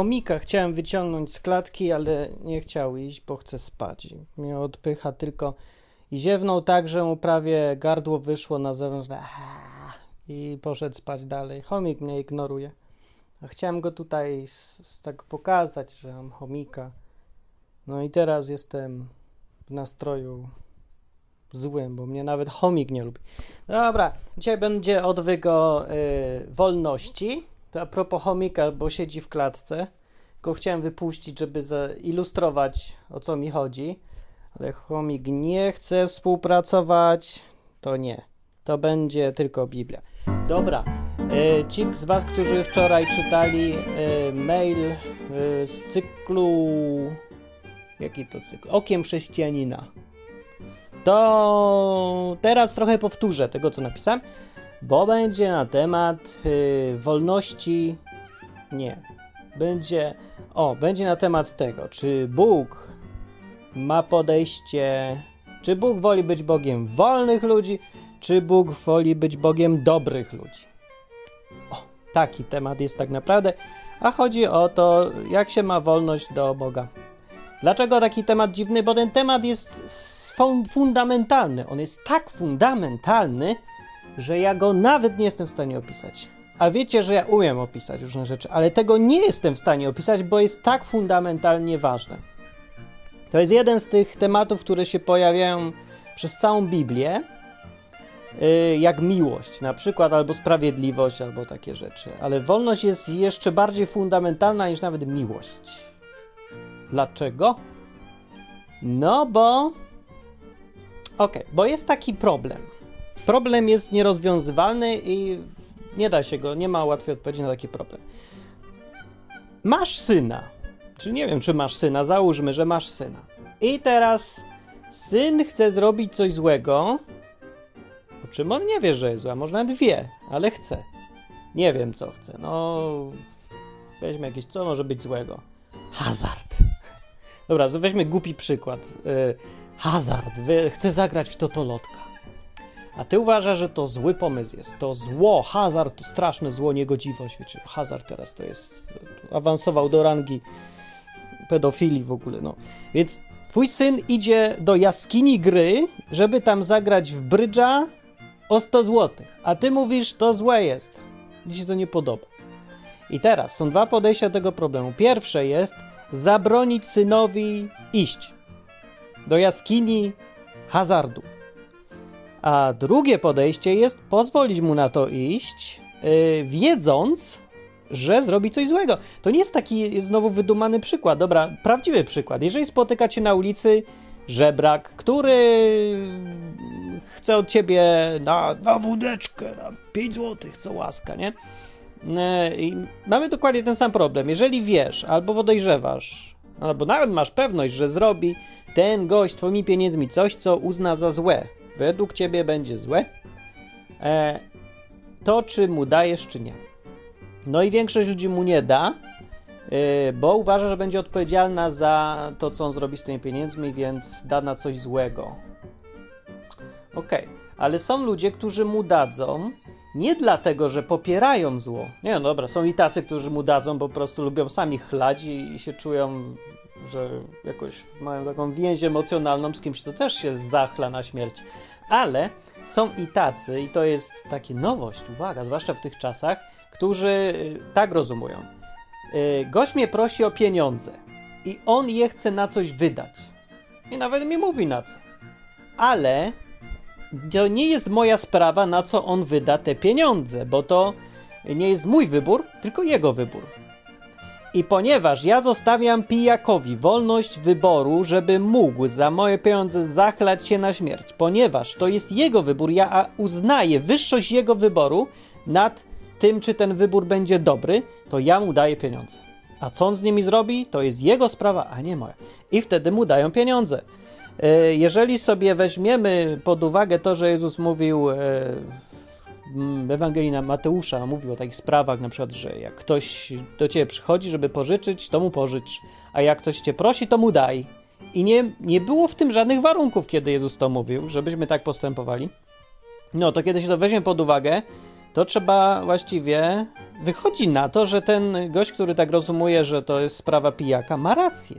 chomika chciałem wyciągnąć z klatki, ale nie chciał iść, bo chce spać. Mnie odpycha tylko i ziewnął tak, że mu prawie gardło wyszło na zewnątrz i poszedł spać dalej. Chomik mnie ignoruje. A chciałem go tutaj tak pokazać, że mam chomika. No i teraz jestem w nastroju złym, bo mnie nawet chomik nie lubi. Dobra, dzisiaj będzie odwyk o y, wolności. To a propos chomika, bo siedzi w klatce. Go chciałem wypuścić, żeby zilustrować o co mi chodzi. Ale chomik nie chce współpracować. To nie. To będzie tylko Biblia. Dobra. y, Ci z Was, którzy wczoraj czytali y, mail y, z cyklu. Jaki to cykl? Okiem chrześcijanina. To teraz trochę powtórzę tego, co napisałem, bo będzie na temat y, wolności. Nie. Będzie. O, będzie na temat tego, czy Bóg ma podejście. Czy Bóg woli być Bogiem wolnych ludzi, czy Bóg woli być Bogiem dobrych ludzi. O, taki temat jest tak naprawdę. A chodzi o to, jak się ma wolność do Boga. Dlaczego taki temat dziwny? Bo ten temat jest fundamentalny. On jest tak fundamentalny, że ja go nawet nie jestem w stanie opisać. A wiecie, że ja umiem opisać różne rzeczy, ale tego nie jestem w stanie opisać, bo jest tak fundamentalnie ważne. To jest jeden z tych tematów, które się pojawiają przez całą Biblię, yy, jak miłość na przykład, albo sprawiedliwość, albo takie rzeczy. Ale wolność jest jeszcze bardziej fundamentalna niż nawet miłość. Dlaczego? No bo. Okej, bo jest taki problem. Problem jest nierozwiązywalny i nie da się go, nie ma łatwej odpowiedzi na taki problem. Masz syna. Czy nie wiem, czy masz syna, załóżmy, że masz syna. I teraz syn chce zrobić coś złego, o czym on nie wie, że jest złe, może nawet wie, ale chce. Nie wiem, co chce. No, weźmy jakieś, co może być złego. Hazard. Dobra, weźmy głupi przykład. Y, hazard. Chce zagrać w totolotka. A ty uważasz, że to zły pomysł jest. To zło, hazard to straszne zło, niegodziwość. Wiecie, hazard teraz to jest. awansował do rangi pedofilii w ogóle. No. Więc twój syn idzie do jaskini gry, żeby tam zagrać w brydża o 100 zł. A ty mówisz, to złe jest. Ci się to nie podoba. I teraz są dwa podejścia do tego problemu. Pierwsze jest zabronić synowi iść do jaskini hazardu. A drugie podejście jest pozwolić mu na to iść, yy, wiedząc, że zrobi coś złego. To nie jest taki znowu wydumany przykład. Dobra, prawdziwy przykład. Jeżeli spotykacie na ulicy żebrak, który chce od ciebie na, na wódeczkę, na 5 zł, co łaska, nie? E, I mamy dokładnie ten sam problem. Jeżeli wiesz, albo podejrzewasz, albo nawet masz pewność, że zrobi ten gość twoimi pieniędzmi coś, co uzna za złe, według ciebie będzie złe, e, to czy mu dajesz, czy nie. No i większość ludzi mu nie da, e, bo uważa, że będzie odpowiedzialna za to, co on zrobi z tymi pieniędzmi, więc da na coś złego. Okej, ale są ludzie, którzy mu dadzą nie dlatego, że popierają zło. Nie, no dobra, są i tacy, którzy mu dadzą, po prostu lubią sami chlać i, i się czują, że jakoś mają taką więź emocjonalną z kimś, to też się zachla na śmierć. Ale są i tacy, i to jest taka nowość, uwaga, zwłaszcza w tych czasach, którzy y, tak rozumują. Y, Gość mnie prosi o pieniądze i on je chce na coś wydać. I nawet mi mówi na co. Ale to nie jest moja sprawa, na co on wyda te pieniądze, bo to nie jest mój wybór, tylko jego wybór. I ponieważ ja zostawiam pijakowi wolność wyboru, żeby mógł za moje pieniądze zachlać się na śmierć, ponieważ to jest jego wybór, ja uznaję wyższość jego wyboru nad tym, czy ten wybór będzie dobry, to ja mu daję pieniądze. A co on z nimi zrobi, to jest jego sprawa, a nie moja. I wtedy mu dają pieniądze. E, Jeżeli sobie weźmiemy pod uwagę to, że Jezus mówił e, Ewangelii na Mateusza, mówił o takich sprawach, na przykład, że jak ktoś do ciebie przychodzi, żeby pożyczyć, to mu pożycz, a jak ktoś cię prosi, to mu daj. I nie, nie było w tym żadnych warunków, kiedy Jezus to mówił, żebyśmy tak postępowali. No to kiedy się to weźmie pod uwagę, to trzeba właściwie. Wychodzi na to, że ten gość, który tak rozumuje, że to jest sprawa pijaka, ma rację.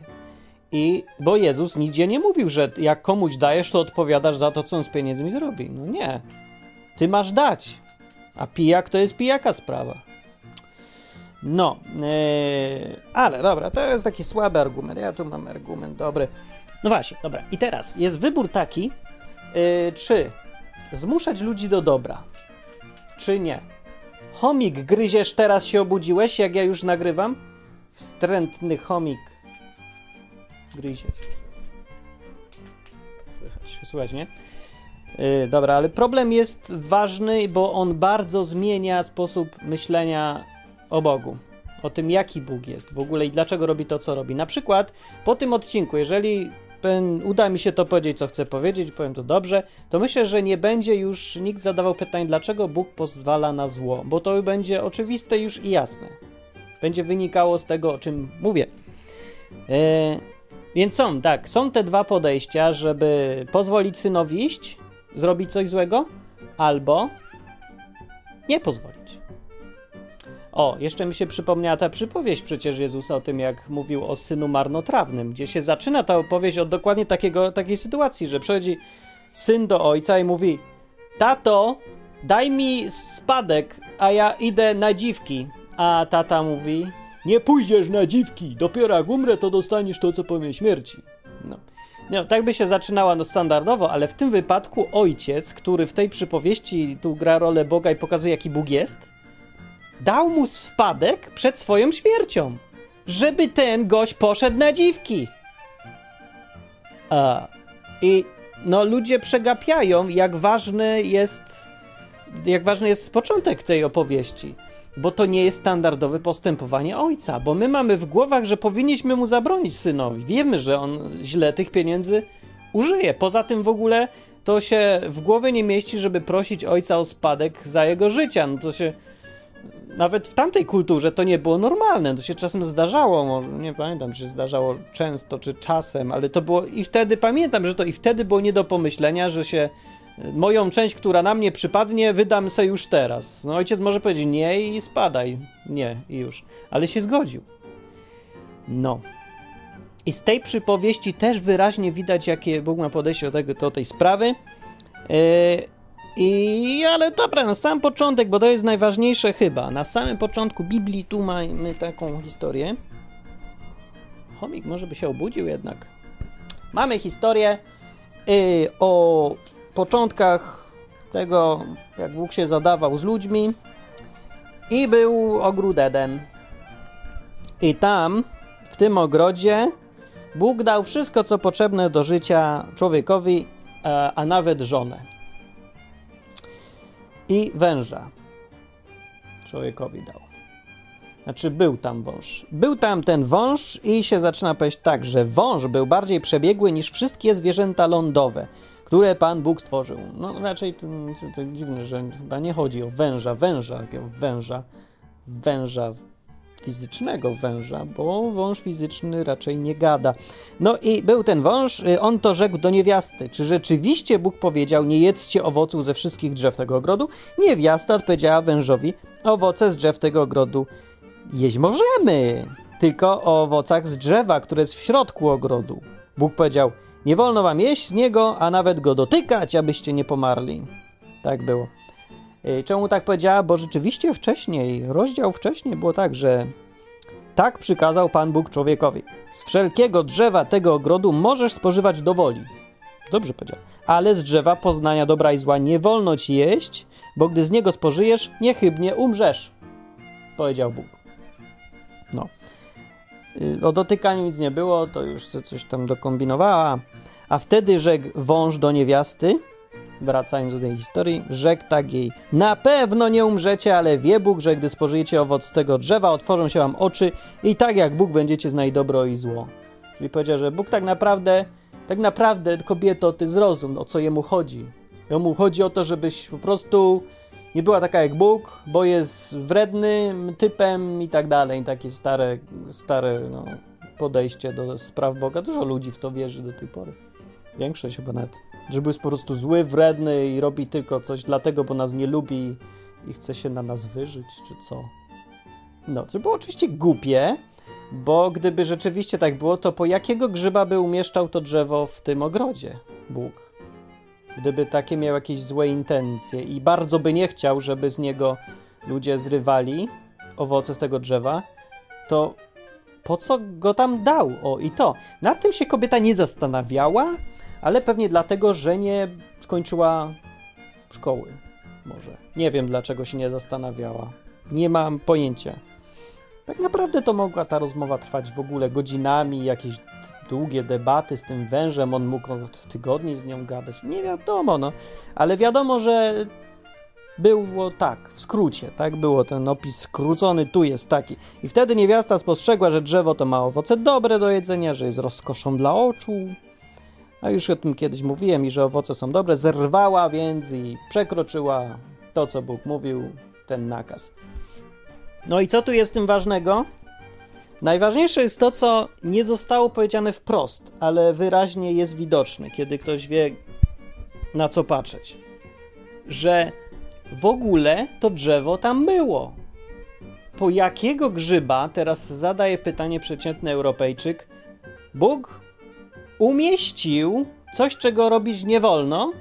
I bo Jezus nigdzie nie mówił, że jak komuś dajesz, to odpowiadasz za to, co on z pieniędzmi zrobi. No nie. Ty masz dać. A pijak to jest pijaka sprawa. No, yy, ale dobra, to jest taki słaby argument. Ja tu mam argument dobry. No właśnie, dobra. I teraz jest wybór taki, yy, czy zmuszać ludzi do dobra, czy nie. Chomik, gryziesz, teraz się obudziłeś, jak ja już nagrywam? Wstrętny chomik. Gryziesz. Słychać, nie? Yy, dobra, ale problem jest ważny, bo on bardzo zmienia sposób myślenia o Bogu. O tym, jaki Bóg jest w ogóle i dlaczego robi to, co robi. Na przykład po tym odcinku, jeżeli ten, uda mi się to powiedzieć, co chcę powiedzieć, powiem to dobrze, to myślę, że nie będzie już nikt zadawał pytań, dlaczego Bóg pozwala na zło, bo to będzie oczywiste już i jasne. Będzie wynikało z tego, o czym mówię. Yy, więc są, tak, są te dwa podejścia, żeby pozwolić synowi iść, zrobić coś złego, albo nie pozwolić. O, jeszcze mi się przypomniała ta przypowieść przecież Jezusa o tym, jak mówił o synu marnotrawnym, gdzie się zaczyna ta opowieść od dokładnie takiego, takiej sytuacji, że przychodzi syn do ojca i mówi: Tato, daj mi spadek, a ja idę na dziwki. A tata mówi: Nie pójdziesz na dziwki, dopiero jak umrę, to dostaniesz to, co po śmierci. No. Tak by się zaczynała no, standardowo, ale w tym wypadku ojciec, który w tej przypowieści tu gra rolę Boga i pokazuje, jaki Bóg jest, dał mu spadek przed swoją śmiercią, żeby ten gość poszedł na dziwki. A, I no ludzie przegapiają, jak ważny jest jak ważny jest początek tej opowieści. Bo to nie jest standardowe postępowanie ojca, bo my mamy w głowach, że powinniśmy mu zabronić synowi. Wiemy, że on źle tych pieniędzy użyje. Poza tym w ogóle to się w głowie nie mieści, żeby prosić ojca o spadek za jego życia. No to się nawet w tamtej kulturze to nie było normalne. To się czasem zdarzało, może nie pamiętam, czy się zdarzało często, czy czasem, ale to było i wtedy pamiętam, że to i wtedy było nie do pomyślenia, że się moją część, która na mnie przypadnie, wydam se już teraz. No ojciec może powiedzieć nie i spadaj. Nie, i już. Ale się zgodził. No. I z tej przypowieści też wyraźnie widać, jakie Bóg ma podejście do, tego, do tej sprawy. Yy, i ale dobra, na sam początek, bo to jest najważniejsze chyba. Na samym początku Biblii tu mamy taką historię. Chomik może by się obudził jednak. Mamy historię yy, o początkach tego, jak Bóg się zadawał z ludźmi. I był ogród Eden. I tam, w tym ogrodzie, Bóg dał wszystko, co potrzebne do życia człowiekowi, a, a nawet żonę i węża człowiekowi dał. Znaczy, był tam wąż. Był tam ten wąż i się zaczyna powiedzieć tak, że wąż był bardziej przebiegły niż wszystkie zwierzęta lądowe, które Pan Bóg stworzył. No raczej to, to, dziwne, że chyba nie chodzi o węża, węża, węża, węża fizycznego węża, bo wąż fizyczny raczej nie gada. No i był ten wąż, y, on to rzekł do niewiasty. Czy rzeczywiście Bóg powiedział, nie jedzcie owoców ze wszystkich drzew tego ogrodu? Niewiasta odpowiedziała wężowi, owoce z drzew tego ogrodu jeść możemy, tylko o owocach z drzewa, które jest w środku ogrodu. Bóg powiedział, nie wolno wam jeść z niego, a nawet go dotykać, abyście nie pomarli. Tak było. Y, czemu tak powiedziała? Bo rzeczywiście wcześniej, rozdział wcześniej było tak, że tak przykazał Pan Bóg człowiekowi. Z wszelkiego drzewa tego ogrodu możesz spożywać do woli. Dobrze powiedział. Ale z drzewa poznania dobra i zła nie wolno ci jeść, bo gdy z niego spożyjesz, niechybnie umrzesz. Powiedział Bóg. No. O dotykaniu nic nie było, to już coś tam dokombinowała. A wtedy rzekł wąż do niewiasty, wracając do tej historii, rzekł tak jej: Na pewno nie umrzecie, ale wie Bóg, że gdy spożyjecie owoc tego drzewa, otworzą się wam oczy i tak jak Bóg będziecie znać dobro i zło. Czyli powiedział, że Bóg tak naprawdę, tak naprawdę, kobieto, ty zrozum, o co jemu chodzi. Jemu chodzi o to, żebyś po prostu nie była taka jak Bóg, bo jest wrednym typem i tak dalej. Takie stare, stare no, podejście do spraw Boga. Dużo ludzi w to wierzy do tej pory. Większość chyba nawet. Żeby jest po prostu zły, wredny i robi tylko coś dlatego, bo nas nie lubi i chce się na nas wyżyć, czy co. No, to było oczywiście głupie, bo gdyby rzeczywiście tak było, to po jakiego grzyba by umieszczał to drzewo w tym ogrodzie Bóg? Gdyby takie miał jakieś złe intencje i bardzo by nie chciał, żeby z niego ludzie zrywali owoce z tego drzewa, to po co go tam dał? O i to. Nad tym się kobieta nie zastanawiała, ale pewnie dlatego, że nie skończyła szkoły. Może. Nie wiem, dlaczego się nie zastanawiała. Nie mam pojęcia. Tak naprawdę to mogła ta rozmowa trwać w ogóle godzinami, jakieś długie debaty z tym wężem, on mógł od tygodni z nią gadać. Nie wiadomo, no. Ale wiadomo, że było tak, w skrócie, tak było ten opis skrócony, tu jest taki. I wtedy niewiasta spostrzegła, że drzewo to ma owoce dobre do jedzenia, że jest rozkoszą dla oczu. A już o tym kiedyś mówiłem i że owoce są dobre. Zerwała więc i przekroczyła to, co Bóg mówił, ten nakaz. No i co tu jest tym ważnego? Najważniejsze jest to, co nie zostało powiedziane wprost, ale wyraźnie jest widoczne, kiedy ktoś wie, na co patrzeć. Że w ogóle to drzewo tam było. Po jakiego grzyba, teraz zadaje pytanie przeciętny Europejczyk, Bóg umieścił coś, czego robić nie wolno,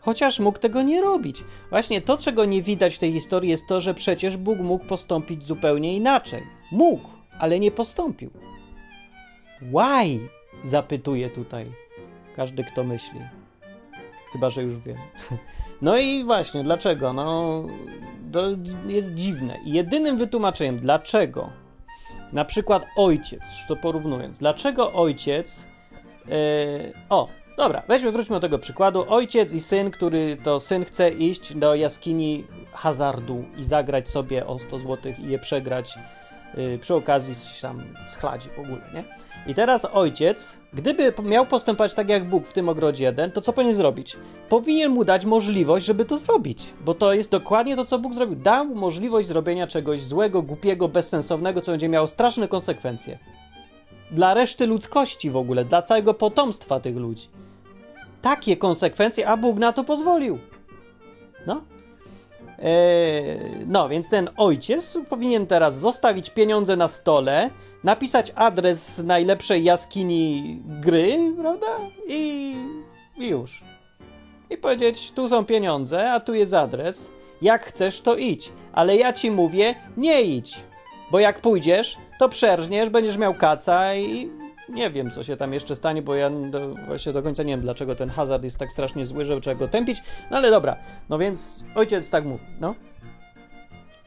chociaż mógł tego nie robić. Właśnie to, czego nie widać w tej historii, jest to, że przecież Bóg mógł postąpić zupełnie inaczej. Mógł, ale nie postąpił. Why? Zapytuje tutaj każdy, kto myśli. Chyba, że już wiem. No i właśnie, dlaczego? No, to jest dziwne. Jedynym wytłumaczeniem, dlaczego, na przykład ojciec, to porównując, dlaczego ojciec. Yy, o, dobra, weźmy, wróćmy do tego przykładu. Ojciec i syn, który to syn chce iść do jaskini hazardu i zagrać sobie o 100 zł i je przegrać. Yy, przy okazji tam schladzi w ogóle, nie? I teraz ojciec, gdyby miał postępować tak jak Bóg w tym ogrodzie jeden, to co powinien zrobić? Powinien mu dać możliwość, żeby to zrobić, bo to jest dokładnie to, co Bóg zrobił. Dał mu możliwość zrobienia czegoś złego, głupiego, bezsensownego, co będzie miało straszne konsekwencje. Dla reszty ludzkości w ogóle, dla całego potomstwa tych ludzi. Takie konsekwencje, a Bóg na to pozwolił. No, no, więc ten ojciec powinien teraz zostawić pieniądze na stole, napisać adres najlepszej jaskini gry, prawda? I, i już. I powiedzieć: Tu są pieniądze, a tu jest adres. Jak chcesz, to idź. Ale ja ci mówię: nie idź. Bo jak pójdziesz, to przerżniesz, będziesz miał kaca i nie wiem, co się tam jeszcze stanie, bo ja do, właśnie do końca nie wiem, dlaczego ten hazard jest tak strasznie zły, że trzeba go tępić. No ale dobra, no więc ojciec tak mówi, no.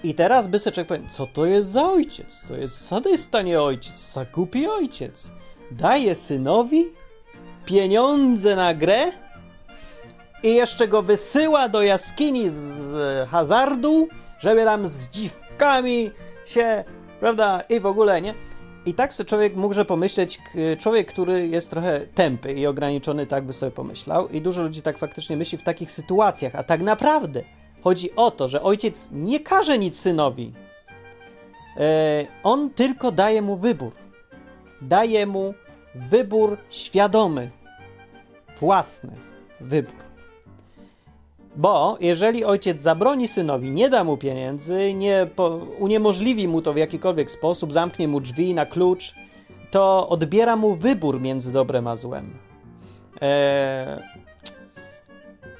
I teraz by sobie człowiek powiedział, co to jest za ojciec? To jest sadysta, nie ojciec, zakupi ojciec. Daje synowi pieniądze na grę i jeszcze go wysyła do jaskini z hazardu, żeby tam z dziwkami się, prawda, i w ogóle, nie? I tak sobie człowiek mógłże pomyśleć, człowiek, który jest trochę tępy i ograniczony, tak by sobie pomyślał. I dużo ludzi tak faktycznie myśli w takich sytuacjach. A tak naprawdę chodzi o to, że ojciec nie każe nic synowi. E, on tylko daje mu wybór. Daje mu wybór świadomy, własny wybór. Bo jeżeli ojciec zabroni synowi, nie da mu pieniędzy, nie po, uniemożliwi mu to w jakikolwiek sposób, zamknie mu drzwi na klucz, to odbiera mu wybór między dobrem a złem. Eee,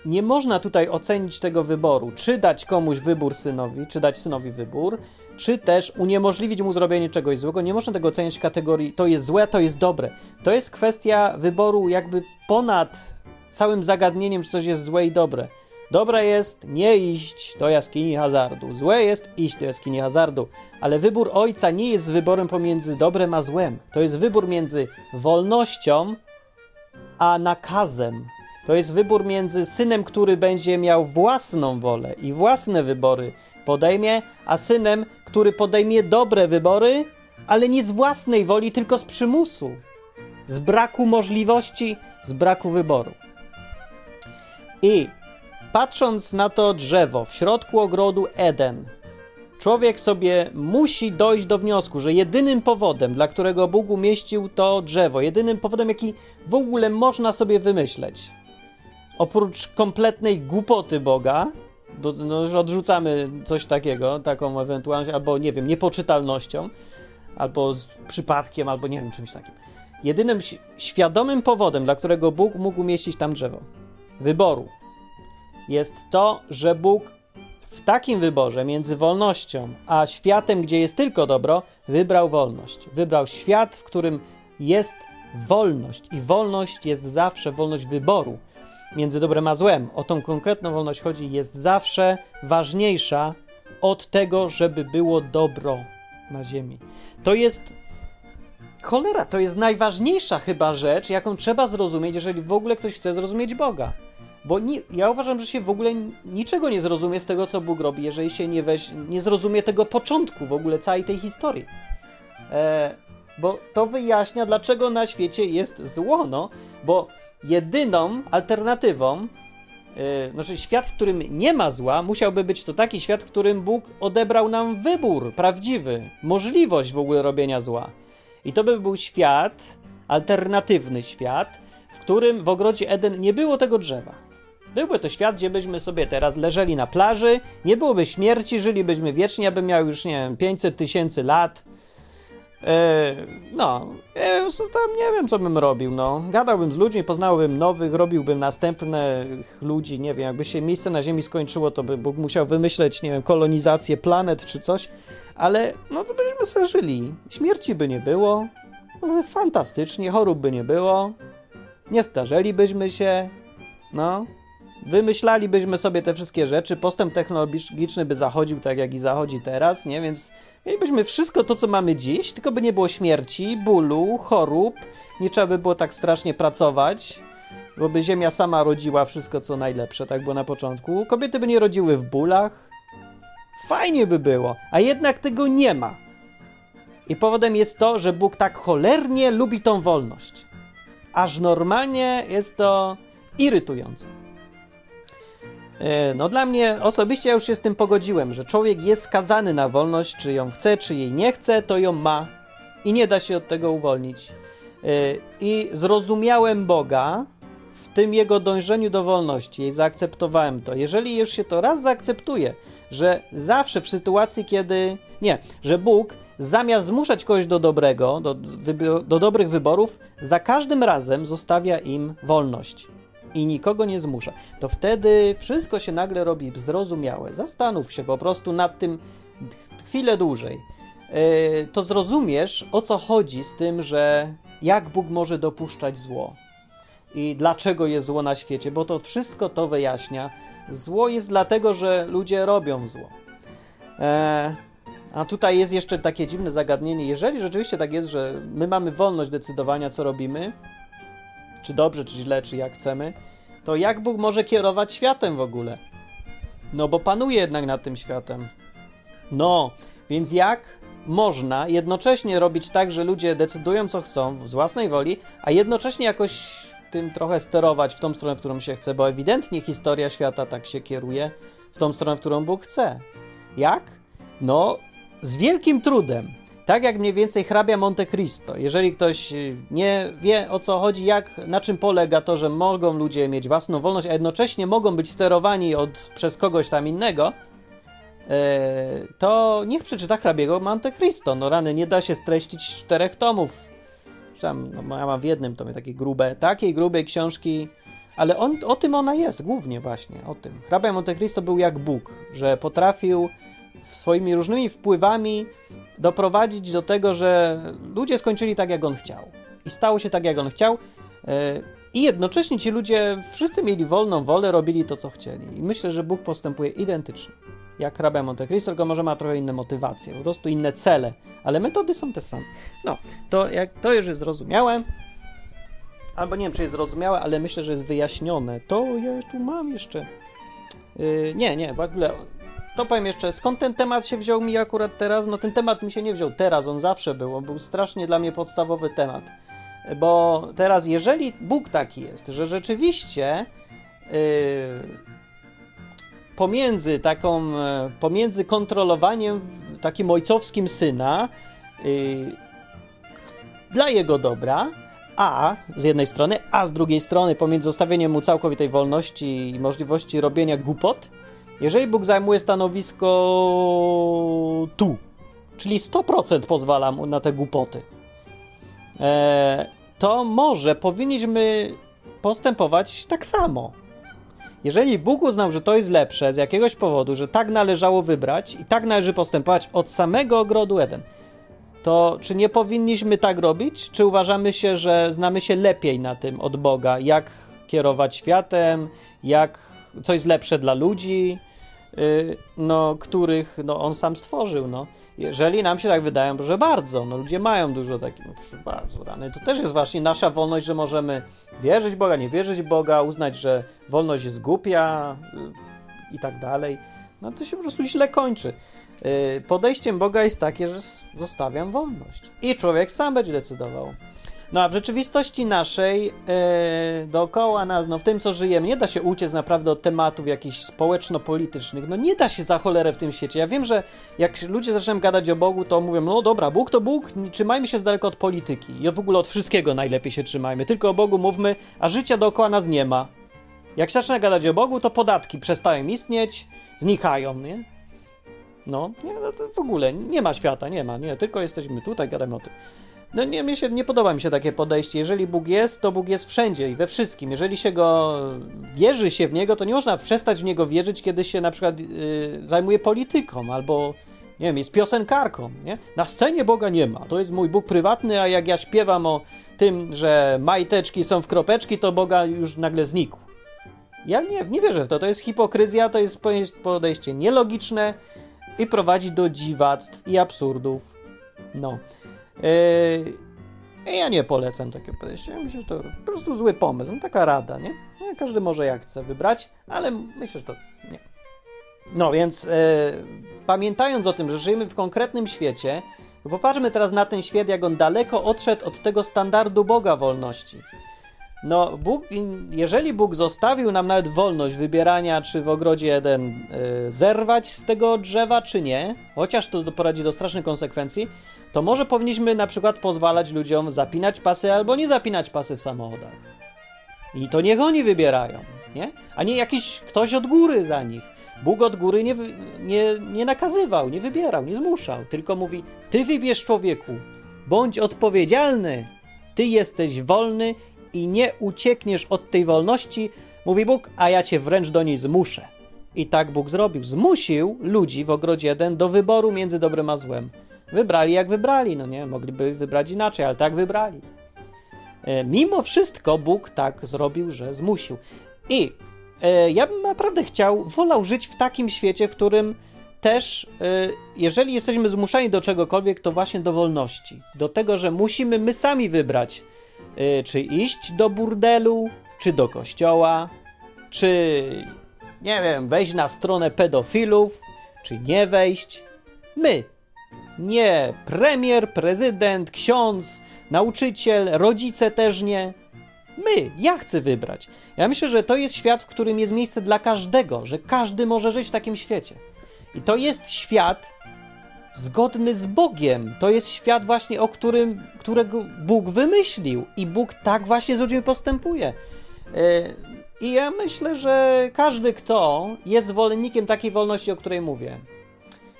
nie można tutaj ocenić tego wyboru, czy dać komuś wybór synowi, czy dać synowi wybór, czy też uniemożliwić mu zrobienie czegoś złego. Nie można tego oceniać w kategorii to jest złe, to jest dobre. To jest kwestia wyboru jakby ponad całym zagadnieniem, czy coś jest złe i dobre. Dobre jest nie iść do jaskini hazardu, złe jest iść do jaskini hazardu, ale wybór ojca nie jest wyborem pomiędzy dobrem a złem. To jest wybór między wolnością a nakazem. To jest wybór między synem, który będzie miał własną wolę i własne wybory podejmie, a synem, który podejmie dobre wybory, ale nie z własnej woli, tylko z przymusu, z braku możliwości, z braku wyboru. I patrząc na to drzewo w środku ogrodu Eden, człowiek sobie musi dojść do wniosku, że jedynym powodem, dla którego Bóg umieścił to drzewo, jedynym powodem, jaki w ogóle można sobie wymyśleć, oprócz kompletnej głupoty Boga, bo no, już odrzucamy coś takiego, taką ewentualność, albo nie wiem, niepoczytalnością, albo przypadkiem, albo nie wiem, czymś takim. Jedynym świadomym powodem, dla którego Bóg mógł umieścić tam drzewo, wyboru, jest to, że Bóg w takim wyborze między wolnością a światem, gdzie jest tylko dobro, wybrał wolność. Wybrał świat, w którym jest wolność i wolność jest zawsze wolność wyboru między dobrem a złem. O tą konkretną wolność chodzi, jest zawsze ważniejsza od tego, żeby było dobro na ziemi. To jest cholera, to jest najważniejsza chyba rzecz, jaką trzeba zrozumieć, jeżeli w ogóle ktoś chce zrozumieć Boga. Bo nie, ja uważam, że się w ogóle niczego nie zrozumie z tego, co Bóg robi, jeżeli się nie, weź, nie zrozumie tego początku w ogóle całej tej historii. E, bo to wyjaśnia, dlaczego na świecie jest zło, no, bo jedyną alternatywą, yy, znaczy świat, w którym nie ma zła, musiałby być to taki świat, w którym Bóg odebrał nam wybór prawdziwy, możliwość w ogóle robienia zła. I to by był świat, alternatywny świat, w którym w ogrodzie Eden nie było tego drzewa. Byłby to świat, gdzie byśmy sobie teraz leżeli na plaży, nie byłoby śmierci, żylibyśmy wiecznie, ja bym miał już, nie wiem, 500 tysięcy lat, E, no, tam nie wiem, co bym robił, no. Gadałbym z ludźmi, poznałbym nowych, robiłbym następnych ludzi, nie wiem, jakby się miejsce na Ziemi skończyło, to by Bóg musiał wymyśleć, nie wiem, kolonizację planet czy coś, ale no to byśmy sobie żyli. Śmierci by nie było, no, fantastycznie, chorób by nie było, nie starzelibyśmy się, no. Wymyślalibyśmy sobie te wszystkie rzeczy, postęp technologiczny by zachodził tak, jak i zachodzi teraz, nie? Więc Mielibyśmy wszystko to, co mamy dziś, tylko by nie było śmierci, bólu, chorób, nie trzeba by było tak strasznie pracować, bo by ziemia sama rodziła wszystko, co najlepsze, tak było na początku. Kobiety by nie rodziły w bólach. Fajnie by było, a jednak tego nie ma. I powodem jest to, że Bóg tak cholernie lubi tą wolność. Aż normalnie jest to irytujące. E, no dla mnie osobiście ja już się z tym pogodziłem, że człowiek jest skazany na wolność, czy ją chce, czy jej nie chce, to ją ma i nie da się od tego uwolnić. E, I zrozumiałem Boga w tym jego dążeniu do wolności i zaakceptowałem to. Jeżeli już się to raz zaakceptuje, że zawsze w sytuacji, kiedy. Nie, że Bóg zamiast zmuszać kogoś do dobrego, do, do dobrych wyborów, za każdym razem zostawia im wolność i nikogo nie zmusza, to wtedy wszystko się nagle robi zrozumiałe. Zastanów się po prostu nad tym chwilę dłużej. E, to zrozumiesz, o co chodzi z tym, że jak Bóg może dopuszczać zło i dlaczego jest zło na świecie, bo to wszystko to wyjaśnia. Zło jest dlatego, że ludzie robią zło. E, a tutaj jest jeszcze takie dziwne zagadnienie. Jeżeli rzeczywiście tak jest, że my mamy wolność decydowania, co robimy, czy dobrze, czy źle, czy jak chcemy, to jak Bóg może kierować światem w ogóle? No bo panuje jednak nad tym światem. No, więc jak można jednocześnie robić tak, że ludzie decydują co chcą z własnej woli, a jednocześnie jakoś tym trochę sterować w tą stronę, w którą się chce, bo ewidentnie historia świata tak się kieruje w tą stronę, w którą Bóg chce. Jak? No, z wielkim trudem. Tak jak mniej więcej hrabia Monte Cristo. Jeżeli ktoś y, nie wie o co chodzi, jak, na czym polega to, że mogą ludzie mieć własną wolność, a jednocześnie mogą być sterowani od, przez kogoś tam innego, e, to niech przeczyta hrabiego Monte Cristo. No rany, nie da się streścić czterech tomów. Tam, no, ja mam w jednym tomie takie grube, takiej grubej książki, ale on, o tym ona jest głównie właśnie, o tym. Hrabia Monte Cristo był jak Bóg, że potrafił swoimi różnymi wpływami doprowadzić do tego, że ludzie skończyli tak, jak on chciał. I stało się tak, jak on chciał. E, I jednocześnie ci ludzie wszyscy mieli wolną wolę, robili to, co chcieli. I myślę, że Bóg postępuje identycznie. Jak hrabia Monte Cristo, tylko może ma trochę inne motywacje, po prostu inne cele, ale metody są te same. No, to, jak, to już jest zrozumiałe, albo nie wiem, czy jest zrozumiałe, ale myślę, że jest wyjaśnione. To ja tu mam jeszcze. Yy, nie, nie, w ogóle to powiem jeszcze, skąd ten temat się wziął mi akurat teraz? No ten temat mi się nie wziął teraz, on zawsze był, on był strasznie dla mnie podstawowy temat. Bo teraz, jeżeli Bóg taki jest, że rzeczywiście yy, pomiędzy taką, yy, pomiędzy kontrolowaniem takim ojcowskim syna yy, dla jego dobra, a z jednej strony, a z drugiej strony pomiędzy zostawieniem mu całkowitej wolności i możliwości robienia głupot, Jeżeli Bóg zajmuje stanowisko tu, czyli 100% pozwala mu na te głupoty, e, to może powinniśmy postępować tak samo. Jeżeli Bóg uznał, że to jest lepsze z jakiegoś powodu, że tak należało wybrać i tak należy postępować od samego ogrodu Eden, to czy nie powinniśmy tak robić? Czy uważamy się, że znamy się lepiej na tym od Boga, jak kierować światem, jak co jest lepsze dla ludzi, no, których no, on sam stworzył? No. Jeżeli nam się tak wydaje, że bardzo, no ludzie mają dużo takich, no, bardzo rany, to też jest właśnie nasza wolność, że możemy wierzyć Boga, nie wierzyć Boga, uznać, że wolność jest głupia yy, i tak dalej. No to się po prostu źle kończy. Yy, podejściem Boga jest takie, że zostawiam wolność. I człowiek sam będzie decydował. No a w rzeczywistości naszej, yy, dookoła nas, no w tym co żyjemy, nie da się uciec naprawdę od tematów jakichś społeczno-politycznych. No nie da się za cholerę w tym świecie. Ja wiem, że jak ludzie zaczynają gadać o Bogu, to mówią, no dobra, Bóg to Bóg, trzymajmy się z daleka od polityki. I w ogóle od wszystkiego najlepiej się trzymajmy. Tylko o Bogu mówmy, a życia dookoła nas nie ma. Jak się zaczyna gadać o Bogu, to podatki przestają istnieć, znikają, nie? No, nie, no w ogóle nie ma świata, nie ma, nie, tylko jesteśmy tutaj, gadamy o tym. No nie, mi się, nie podoba mi się takie podejście. Jeżeli Bóg jest, to Bóg jest wszędzie i we wszystkim. Jeżeli się go wierzy się w niego, to nie można przestać w niego wierzyć, kiedy się na przykład yy, zajmuje polityką albo nie wiem, jest piosenkarką, nie? Na scenie Boga nie ma. To jest mój Bóg prywatny, a jak ja śpiewam o tym, że majteczki są w kropeczki, to Boga już nagle znikł. Ja nie, nie wierzę w to. To jest hipokryzja, to jest podejście nielogiczne i prowadzi do dziwactw i absurdów. No. Yy, ja nie polecam takiego podejścia. Ja myślę, że to po prostu zły pomysł. No, taka rada, nie? nie? Każdy może jak chce wybrać, ale myślę, że to nie. No więc yy, pamiętając o tym, że żyjemy w konkretnym świecie, popatrzmy teraz na ten świat, jak on daleko odszedł od tego standardu Boga wolności. No, Bóg, jeżeli Bóg zostawił nam nawet wolność wybierania, czy w ogrodzie jeden y, zerwać z tego drzewa, czy nie, chociaż to doprowadzi do strasznych konsekwencji, to może powinniśmy na przykład pozwalać ludziom zapinać pasy albo nie zapinać pasy w samochodach. I to niech oni wybierają, nie? A nie jakiś ktoś od góry za nich. Bóg od góry nie, nie, nie nakazywał, nie wybierał, nie zmuszał, tylko mówi: Ty wybierz człowieku, bądź odpowiedzialny, ty jesteś wolny i nie uciekniesz od tej wolności, mówi Bóg, a ja cię wręcz do niej zmuszę. I tak Bóg zrobił. Zmusił ludzi w ogrodzie Eden do wyboru między dobrem a złem. Wybrali jak wybrali, no nie, mogliby wybrać inaczej, ale tak wybrali. E, mimo wszystko Bóg tak zrobił, że zmusił. I e, ja bym naprawdę chciał, wolał żyć w takim świecie, w którym też, e, jeżeli jesteśmy zmuszani do czegokolwiek, to właśnie do wolności. Do tego, że musimy my sami wybrać, czy iść do burdelu, czy do kościoła, czy nie wiem, wejść na stronę pedofilów, czy nie wejść. My. Nie premier, prezydent, ksiądz, nauczyciel, rodzice też nie. My, ja chcę wybrać. Ja myślę, że to jest świat, w którym jest miejsce dla każdego, że każdy może żyć w takim świecie. I to jest świat, zgodny z Bogiem. To jest świat właśnie, o którym, którego Bóg wymyślił i Bóg tak właśnie z ludźmi postępuje. E, I ja myślę, że każdy, kto jest zwolennikiem takiej wolności, o której mówię,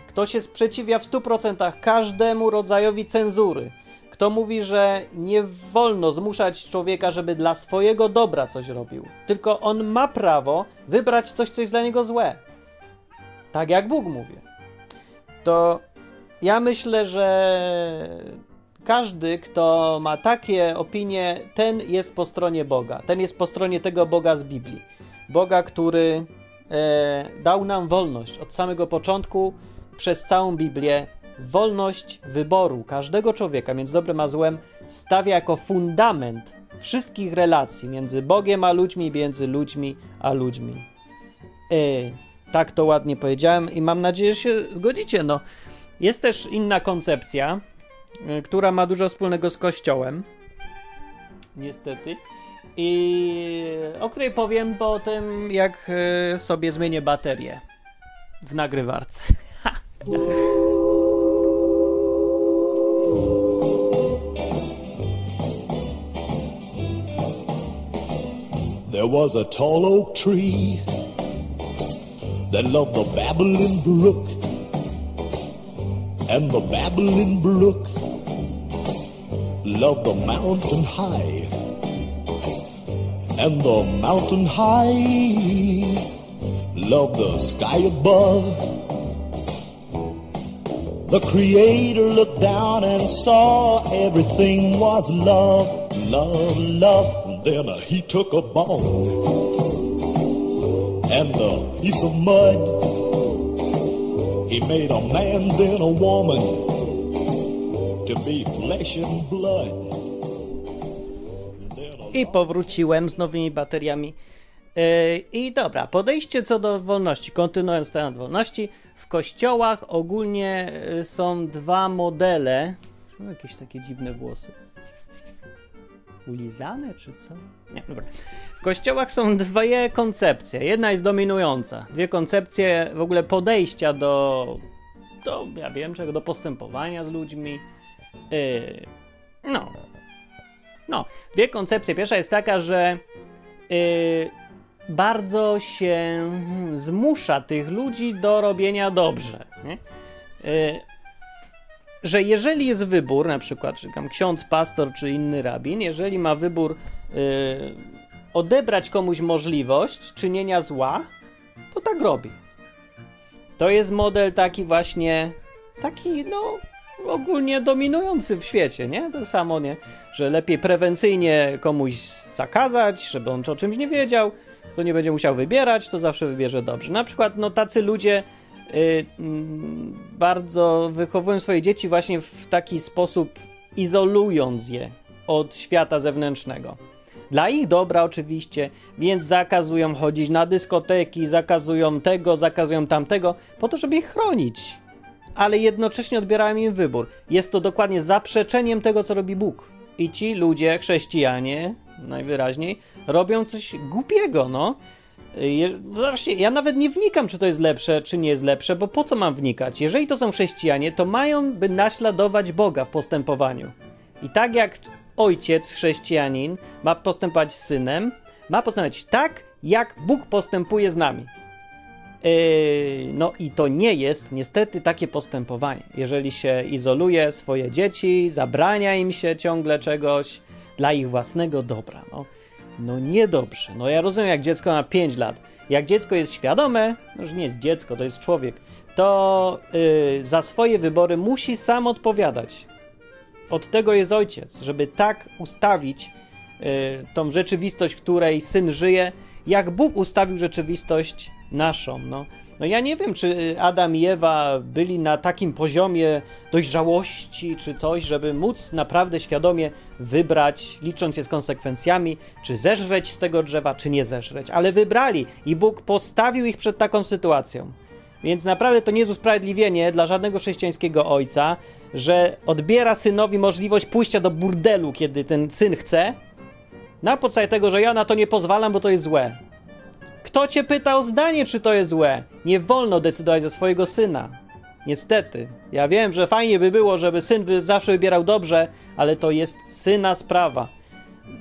kto się sprzeciwia w 100% każdemu rodzajowi cenzury, kto mówi, że nie wolno zmuszać człowieka, żeby dla swojego dobra coś robił, tylko on ma prawo wybrać coś, co jest dla niego złe. Tak jak Bóg mówi. To ja myślę, że każdy, kto ma takie opinie, ten jest po stronie Boga. Ten jest po stronie tego Boga z Biblii. Boga, który e, dał nam wolność od samego początku przez całą Biblię. Wolność wyboru każdego człowieka między dobrem a złem stawia jako fundament wszystkich relacji między Bogiem a ludźmi, między ludźmi a ludźmi. E, tak to ładnie powiedziałem i mam nadzieję, że się zgodzicie. No, jest też inna koncepcja, y, która ma dużo wspólnego z Kościołem. Niestety. I o której powiem po tym, jak y, sobie zmienię baterię w nagrywarce. There was a tall oak tree that love the babbling brook. And the babbling brook love the mountain high. And the mountain high love the sky above. The Creator looked down and saw everything was love, love, love. And then uh, he took a bone and a piece of mud. He made a man, then a woman to be flesh and blood. I powróciłem z nowymi bateriami. Yy, I dobra, podejście co do wolności, kontynuując temat wolności, w kościołach ogólnie yy, są dwa modele. Są jakieś takie dziwne włosy. Ulizane czy co? Nie, dobra. W kościołach są dwie koncepcje. Jedna jest dominująca. Dwie koncepcje w ogóle podejścia do, do ja wiem czego, do postępowania z ludźmi. Yy, no. No, dwie koncepcje. Pierwsza jest taka, że yy, bardzo się hmm, zmusza tych ludzi do robienia dobrze. Nie? Yy, że jeżeli jest wybór, na przykład, czy tam ksiądz, pastor, czy inny rabin, jeżeli ma wybór yy, odebrać komuś możliwość czynienia zła, to tak robi. To jest model taki właśnie, taki, no, ogólnie dominujący w świecie, nie? To samo, nie? Że lepiej prewencyjnie komuś zakazać, żeby on o czymś nie wiedział, to nie będzie musiał wybierać, to zawsze wybierze dobrze. Na przykład, no, tacy ludzie bardzo wychowują swoje dzieci właśnie w taki sposób, izolując je od świata zewnętrznego. Dla ich dobra oczywiście, więc zakazują chodzić na dyskoteki, zakazują tego, zakazują tamtego, po to, żeby ich chronić. Ale jednocześnie odbierają im wybór. Jest to dokładnie zaprzeczeniem tego, co robi Bóg. I ci ludzie, chrześcijanie, najwyraźniej, robią coś głupiego, no. Właśnie, ja nawet nie wnikam, czy to jest lepsze, czy nie jest lepsze, bo po co mam wnikać? Jeżeli to są chrześcijanie, to mają by naśladować Boga w postępowaniu. I tak jak ojciec chrześcijanin ma postępować z synem, ma postępować tak, jak Bóg postępuje z nami. Yy, no i to nie jest niestety takie postępowanie. Jeżeli się izoluje swoje dzieci, zabrania im się ciągle czegoś dla ich własnego dobra, no, no niedobrze. No ja rozumiem, jak dziecko ma 5 lat. Jak dziecko jest świadome, no że nie jest dziecko, to jest człowiek, to yy, za swoje wybory musi sam odpowiadać. Od tego jest ojciec, żeby tak ustawić yy, tą rzeczywistość, w której syn żyje, jak Bóg ustawił rzeczywistość naszą. No. No ja nie wiem, czy Adam i Ewa byli na takim poziomie dojrzałości czy coś, żeby móc naprawdę świadomie wybrać, licząc je z konsekwencjami, czy zeżreć z tego drzewa, czy nie zeżreć. Ale wybrali i Bóg postawił ich przed taką sytuacją. Więc naprawdę to nie jest usprawiedliwienie dla żadnego chrześcijańskiego ojca, że odbiera synowi możliwość pójścia do burdelu, kiedy ten syn chce, na podstawie tego, że ja na to nie pozwalam, bo to jest złe. Kto cię pyta o zdanie, czy to jest złe? Nie wolno decydować za swojego syna. Niestety. Ja wiem, że fajnie by było, żeby syn zawsze wybierał dobrze, ale to jest syna sprawa.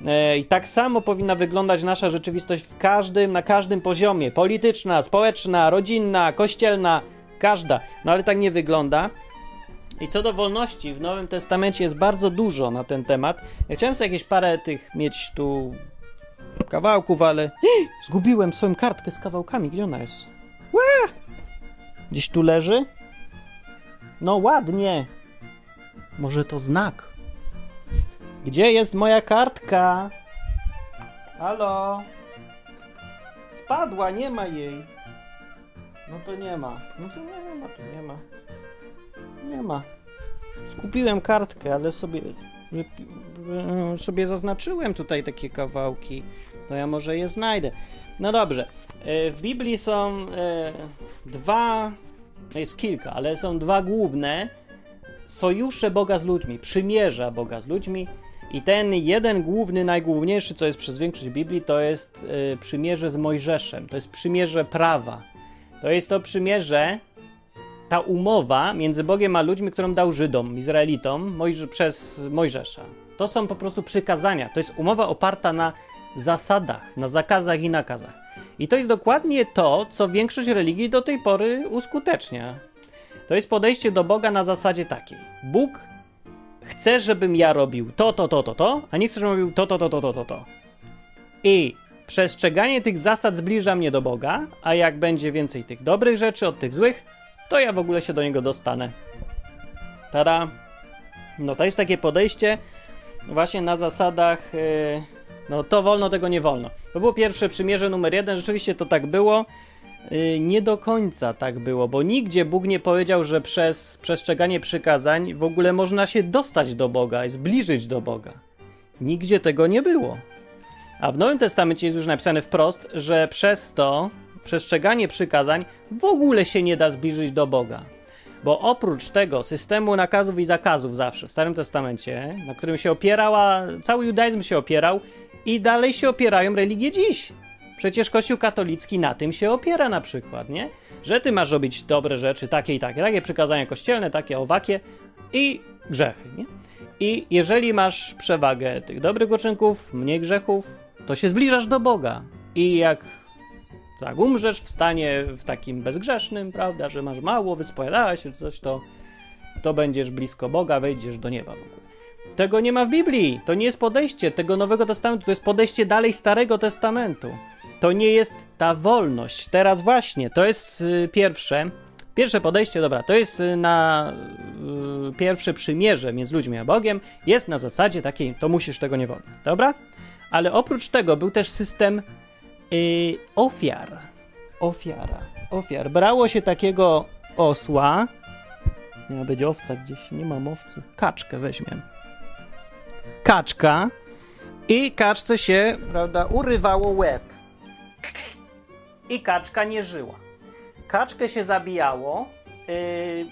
E, I tak samo powinna wyglądać nasza rzeczywistość w każdym, na każdym poziomie. Polityczna, społeczna, rodzinna, kościelna, każda. No ale tak nie wygląda. I co do wolności, w Nowym Testamencie jest bardzo dużo na ten temat. Ja chciałem sobie jakieś parę tych mieć tu kawałków, ale zgubiłem swoją kartkę z kawałkami. Gdzie ona jest? Ła! Gdzieś tu leży? No ładnie. Może to znak. Gdzie jest moja kartka? Halo? Spadła, nie ma jej. No to nie ma. No to nie ma, to nie ma. Nie ma. Skupiłem kartkę, ale sobie sobie zaznaczyłem tutaj takie kawałki. To ja może je znajdę. No dobrze. W Biblii są dwa, no jest kilka, ale są dwa główne sojusze Boga z ludźmi, przymierza Boga z ludźmi. I ten jeden główny, najgłówniejszy, co jest przez większość Biblii, to jest przymierze z Mojżeszem. To jest przymierze prawa. To jest to przymierze, ta umowa między Bogiem a ludźmi, którą dał Żydom, Izraelitom Mojż przez Mojżesza. To są po prostu przykazania. To jest umowa oparta na zasadach, na zakazach i nakazach. I to jest dokładnie to, co większość religii do tej pory uskutecznia. To jest podejście do Boga na zasadzie takiej: Bóg chce, żebym ja robił to, to, to, to, to, a nie chce, żebym robił to, to, to, to, to, to, to. I przestrzeganie tych zasad zbliża mnie do Boga, a jak będzie więcej tych dobrych rzeczy od tych złych, to ja w ogóle się do niego dostanę. Tada! No to jest takie podejście właśnie na zasadach. Yy, no to wolno, tego nie wolno. To było pierwsze przymierze numer jeden, rzeczywiście to tak było. Yy, nie do końca tak było, bo nigdzie Bóg nie powiedział, że przez przestrzeganie przykazań w ogóle można się dostać do Boga i zbliżyć do Boga. Nigdzie tego nie było. A w Nowym Testamencie jest już napisane wprost, że przez to przestrzeganie przykazań w ogóle się nie da zbliżyć do Boga. Bo oprócz tego systemu nakazów i zakazów zawsze w Starym Testamencie, na którym się opierała, cały judaizm się opierał i dalej się opierają religie dziś. Przecież Kościół katolicki na tym się opiera na przykład, nie? Że ty masz robić dobre rzeczy, takie i takie, takie przykazania kościelne, takie owakie i grzechy, nie? I jeżeli masz przewagę tych dobrych uczynków, mniej grzechów, to się zbliżasz do Boga. I jak tak umrzesz w stanie w takim bezgrzesznym, prawda, że masz mało, wyspowiadałeś czy coś, to, to będziesz blisko Boga, wejdziesz do nieba w ogóle. Tego nie ma w Biblii. To nie jest podejście tego Nowego Testamentu, to jest podejście dalej Starego Testamentu. To nie jest ta wolność. Teraz właśnie, to jest y, pierwsze. Pierwsze podejście, dobra, to jest y, na y, pierwsze przymierze między ludźmi a Bogiem, jest na zasadzie takiej, to musisz tego nie wolno, dobra? Ale oprócz tego był też system y, ofiar. Ofiara. Ofiar. Brało się takiego osła. Miała być owca gdzieś, nie mam owcy. Kaczkę weźmiemy. Kaczka. I kaczce się, prawda, urywało łeb. I kaczka nie żyła. Kaczkę się zabijało, yy,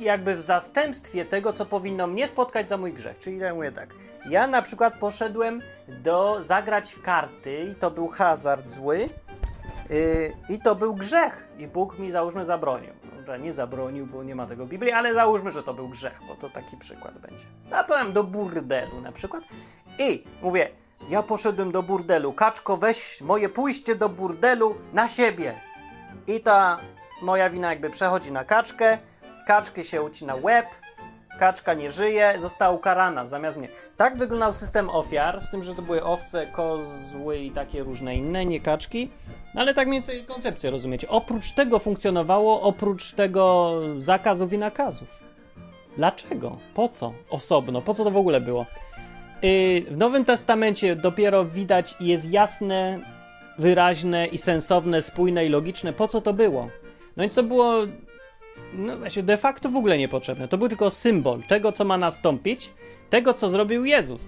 jakby w zastępstwie tego, co powinno mnie spotkać za mój grzech. Czyli ja mówię tak. Ja na przykład poszedłem do zagrać w karty i to był hazard zły yy, i to był grzech i Bóg mi załóżmy zabronił. Dobra, nie zabronił, bo nie ma tego Biblii, ale załóżmy, że to był grzech, bo to taki przykład będzie. A powiem do burdelu na przykład i mówię, ja poszedłem do burdelu, kaczko weź moje pójście do burdelu na siebie. I ta moja wina jakby przechodzi na kaczkę, kaczkę się ucina łeb, kaczka nie żyje, została ukarana zamiast mnie. Tak wyglądał system ofiar, z tym, że to były owce, kozły i takie różne inne, nie kaczki. No ale tak mniej więcej koncepcję rozumiecie. Oprócz tego funkcjonowało, oprócz tego zakazów i nakazów. Dlaczego? Po co? Osobno. Po co to w ogóle było? Yy, w Nowym Testamencie dopiero widać i jest jasne, wyraźne i sensowne, spójne i logiczne, po co to było. No więc to było no właśnie de facto w ogóle niepotrzebne. To był tylko symbol tego, co ma nastąpić, tego, co zrobił Jezus.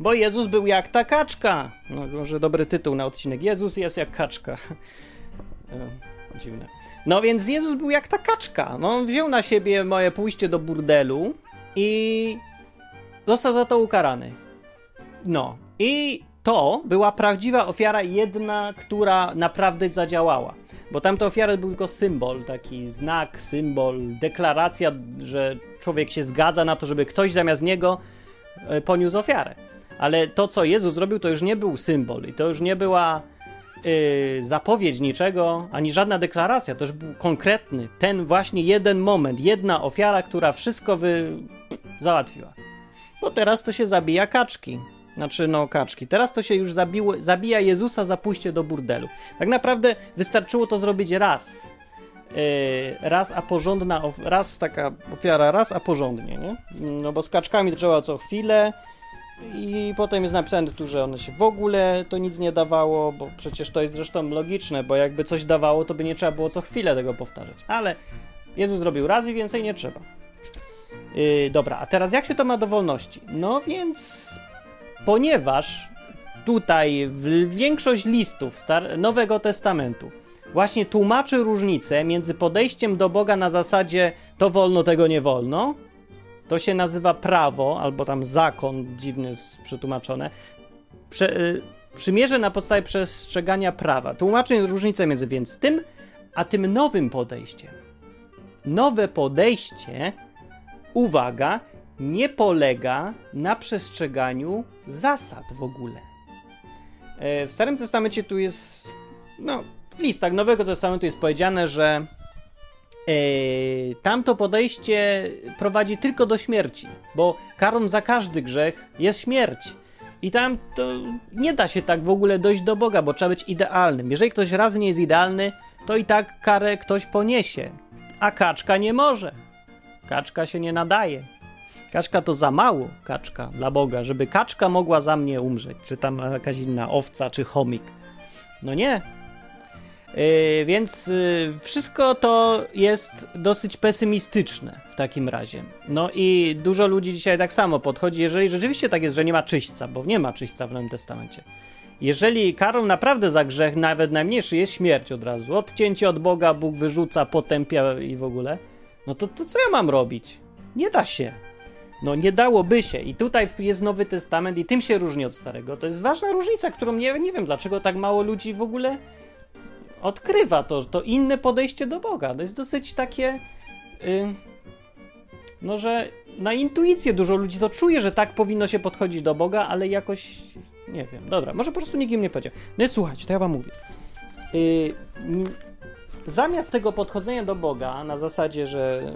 Bo Jezus był jak ta kaczka. No, może dobry tytuł na odcinek. Jezus jest jak kaczka. E, dziwne. No więc Jezus był jak ta kaczka. No, on wziął na siebie moje pójście do burdelu i został za to ukarany. No. I to była prawdziwa ofiara, jedna, która naprawdę zadziałała. Bo tamte ofiary był tylko symbol, taki znak, symbol, deklaracja, że człowiek się zgadza na to, żeby ktoś zamiast niego e, poniósł ofiarę. Ale to, co Jezus zrobił, to już nie był symbol i to już nie była yy, zapowiedź niczego, ani żadna deklaracja. To już był konkretny, ten właśnie jeden moment, jedna ofiara, która wszystko wy... załatwiła. Bo teraz to się zabija kaczki. Znaczy, no, kaczki. Teraz to się już zabiło, zabija Jezusa za pójście do burdelu. Tak naprawdę wystarczyło to zrobić raz. Yy, raz, a porządna, raz taka ofiara, raz, a porządnie, nie? No bo z kaczkami trzeba co chwilę i potem jest napisane tu, że one się w ogóle to nic nie dawało, bo przecież to jest zresztą logiczne, bo jakby coś dawało, to by nie trzeba było co chwilę tego powtarzać. Ale Jezus zrobił raz i więcej nie trzeba. Yy, dobra, a teraz jak się to ma do wolności? No więc ponieważ tutaj większość listów Nowego Testamentu właśnie tłumaczy różnicę między podejściem do Boga na zasadzie to wolno, tego nie wolno, to się nazywa prawo, albo tam zakon, dziwny przetłumaczone, Prze, y, przymierze na podstawie przestrzegania prawa. Tłumaczy różnicę między więc tym, a tym nowym podejściem. Nowe podejście, uwaga, nie polega na przestrzeganiu zasad w ogóle. E, w Starym Testamencie tu jest, no, w listach Nowego Testamentu jest powiedziane, że e, tamto podejście prowadzi tylko do śmierci, bo karą za każdy grzech jest śmierć. I tam to nie da się tak w ogóle dojść do Boga, bo trzeba być idealnym. Jeżeli ktoś raz nie jest idealny, to i tak karę ktoś poniesie. A kaczka nie może. Kaczka się nie nadaje. Kaczka to za mało, kaczka dla Boga, żeby kaczka mogła za mnie umrzeć, czy tam jakaś inna owca, czy chomik. No nie. Yy, więc yy, wszystko to jest dosyć pesymistyczne w takim razie. No i dużo ludzi dzisiaj tak samo podchodzi, jeżeli rzeczywiście tak jest, że nie ma czyśćca, bo nie ma czyśćca w Nowym Testamencie. Jeżeli karą naprawdę za grzech, nawet najmniejszy, jest śmierć od razu, odcięcie od Boga, Bóg wyrzuca, potępia i w ogóle, no to, to co ja mam robić? Nie da się. No nie dałoby się. I tutaj jest Nowy Testament i tym się różni od Starego. To jest ważna różnica, którą nie, nie wiem dlaczego tak mało ludzi w ogóle odkrywa to, to inne podejście do Boga. To jest dosyć takie. No, że na intuicję dużo ludzi to czuje, że tak powinno się podchodzić do Boga, ale jakoś. Nie wiem. Dobra, może po prostu nikt im nie powiedział. No słuchajcie, to ja wam mówię. Yy, zamiast tego podchodzenia do Boga na zasadzie, że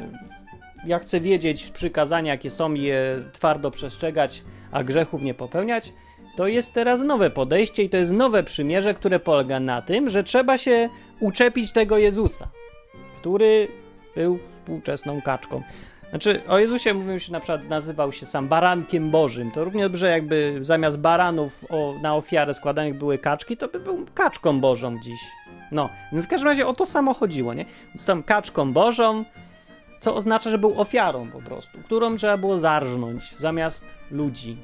ja chcę wiedzieć przykazania, jakie są, je twardo przestrzegać, a grzechów nie popełniać, to jest teraz nowe podejście i to jest nowe przymierze, które polega na tym, że trzeba się uczepić tego Jezusa, który był współczesną kaczką. Znaczy, o Jezusie mówił się na przykład, nazywał się sam barankiem Bożym. To równie dobrze, jakby zamiast baranów o, na ofiarę składanych były kaczki, to by był kaczką Bożą dziś. No, więc w każdym razie o to samo chodziło, nie? Więc tam kaczką Bożą, co oznacza, że był ofiarą po prostu, którą trzeba było zarżnąć zamiast ludzi.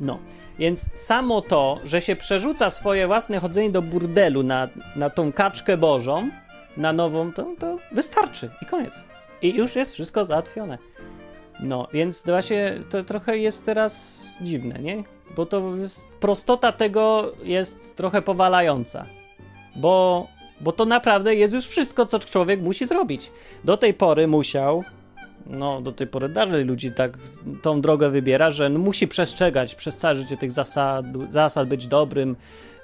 No, więc samo to, że się przerzuca swoje własne chodzenie do burdelu na, na tą kaczkę bożą, na nową, to, to wystarczy i koniec. I już jest wszystko załatwione. No, więc właśnie to trochę jest teraz dziwne, nie? Bo to prostota tego jest trochę powalająca. Bo bo to naprawdę jest już wszystko, co człowiek musi zrobić. Do tej pory musiał, no do tej pory dalej ludzi tak tą drogę wybiera, że no, musi przestrzegać przez całe życie tych zasad, zasad być dobrym,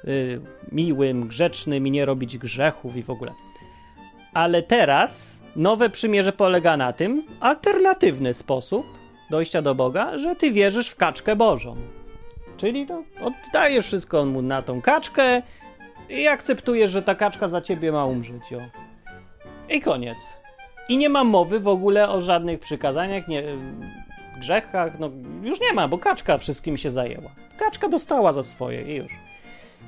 yy, miłym, grzecznym i nie robić grzechów i w ogóle. Ale teraz nowe przymierze polega na tym, alternatywny sposób dojścia do Boga, że ty wierzysz w kaczkę Bożą. Czyli to oddajesz wszystko mu na tą kaczkę i akceptujesz, że ta kaczka za ciebie ma umrzeć, jo. I koniec. I nie ma mowy w ogóle o żadnych przykazaniach, nie, grzechach, no już nie ma, bo kaczka wszystkim się zajęła. Kaczka dostała za swoje i już.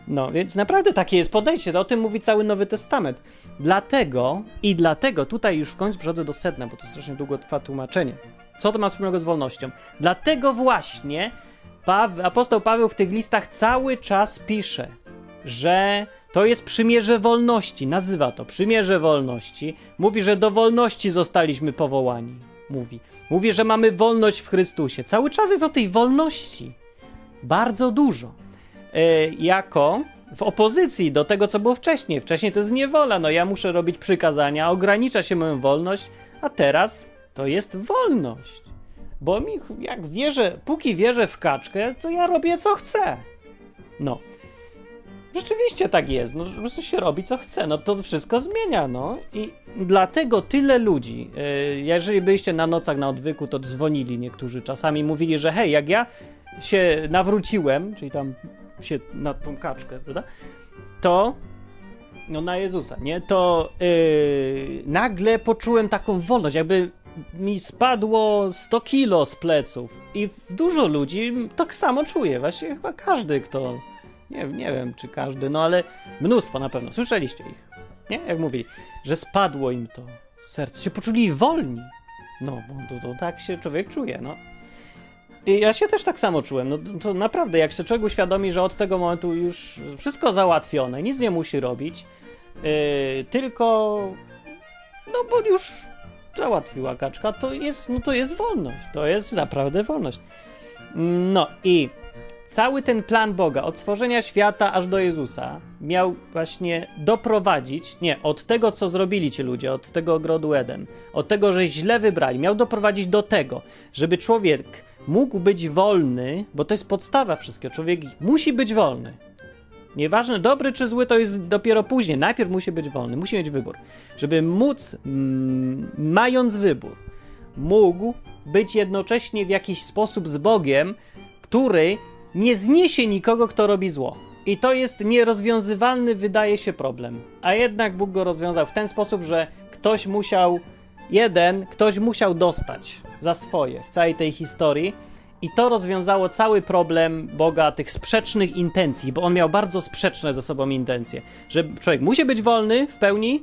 No, więc naprawdę takie jest podejście, o tym mówi cały Nowy Testament. Dlatego i dlatego, tutaj już w końcu przechodzę do sedna, bo to strasznie długo trwa tłumaczenie. Co to ma wspólnego z wolnością? Dlatego właśnie apostoł Paweł w tych listach cały czas pisze, że to jest przymierze wolności, nazywa to przymierze wolności. Mówi, że do wolności zostaliśmy powołani. Mówi. Mówi, że mamy wolność w Chrystusie. Cały czas jest o tej wolności. Bardzo dużo. E, jako w opozycji do tego, co było wcześniej. Wcześniej to jest niewola. No ja muszę robić przykazania, ogranicza się moją wolność, a teraz to jest wolność. Bo mi, jak wierzę, póki wierzę w kaczkę, to ja robię co chcę. No. Rzeczywiście tak jest, no po prostu się robi co chce, no to wszystko zmienia, no. I dlatego tyle ludzi, yy, jeżeli byliście na nocach na odwyku, to dzwonili niektórzy. Czasami, mówili, że hej, jak ja się nawróciłem, czyli tam się na tą kaczkę, prawda, to no na Jezusa, nie, to yy, nagle poczułem taką wolność, jakby mi spadło 100 kilo z pleców. I dużo ludzi tak samo czuje, właśnie chyba każdy, kto nie, nie wiem, czy każdy, no ale mnóstwo na pewno. Słyszeliście ich, nie? Jak mówili, że spadło im to serce, się poczuli wolni. No, bo to, to tak się człowiek czuje, no. I ja się też tak samo czułem. No to naprawdę, jak się człowiek uświadomi, że od tego momentu już wszystko załatwione, nic nie musi robić, yy, tylko no bo już załatwiła kaczka, to jest, no to jest wolność. To jest naprawdę wolność. No i cały ten plan Boga, od stworzenia świata aż do Jezusa, miał właśnie doprowadzić, nie, od tego, co zrobili ci ludzie, od tego ogrodu Eden, od tego, że źle wybrali, miał doprowadzić do tego, żeby człowiek mógł być wolny, bo to jest podstawa wszystkiego. Człowiek musi być wolny. Nieważne, dobry czy zły, to jest dopiero później. Najpierw musi być wolny, musi mieć wybór. Żeby móc, mm, mając wybór, mógł być jednocześnie w jakiś sposób z Bogiem, który nie zniesie nikogo, kto robi zło. I to jest nierozwiązywalny, wydaje się, problem. A jednak Bóg go rozwiązał w ten sposób, że ktoś musiał, jeden, ktoś musiał dostać za swoje w całej tej historii. I to rozwiązało cały problem Boga tych sprzecznych intencji, bo on miał bardzo sprzeczne ze sobą intencje. Że człowiek musi być wolny w pełni,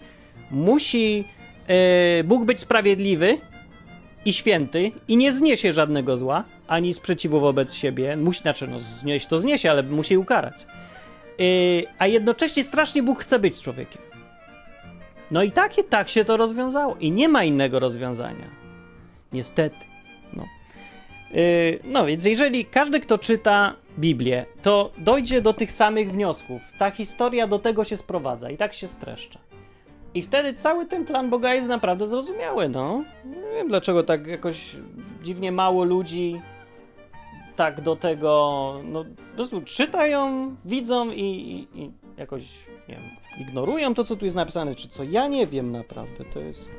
musi yy, Bóg być sprawiedliwy i święty i nie zniesie żadnego zła, ani sprzeciwu wobec siebie. Musi, znaczy, no, znieść to zniesie, ale musi ukarać. Yy, a jednocześnie strasznie Bóg chce być człowiekiem. No i tak i tak się to rozwiązało. I nie ma innego rozwiązania. Niestety. No. Yy, no więc jeżeli każdy, kto czyta Biblię, to dojdzie do tych samych wniosków. Ta historia do tego się sprowadza i tak się streszcza. I wtedy cały ten plan Boga jest naprawdę zrozumiały, no. Nie wiem dlaczego tak jakoś dziwnie mało ludzi tak do tego, no po prostu czytają, widzą i, i, i jakoś, nie wiem, ignorują to, co tu jest napisane, czy co, ja nie wiem naprawdę, to jest...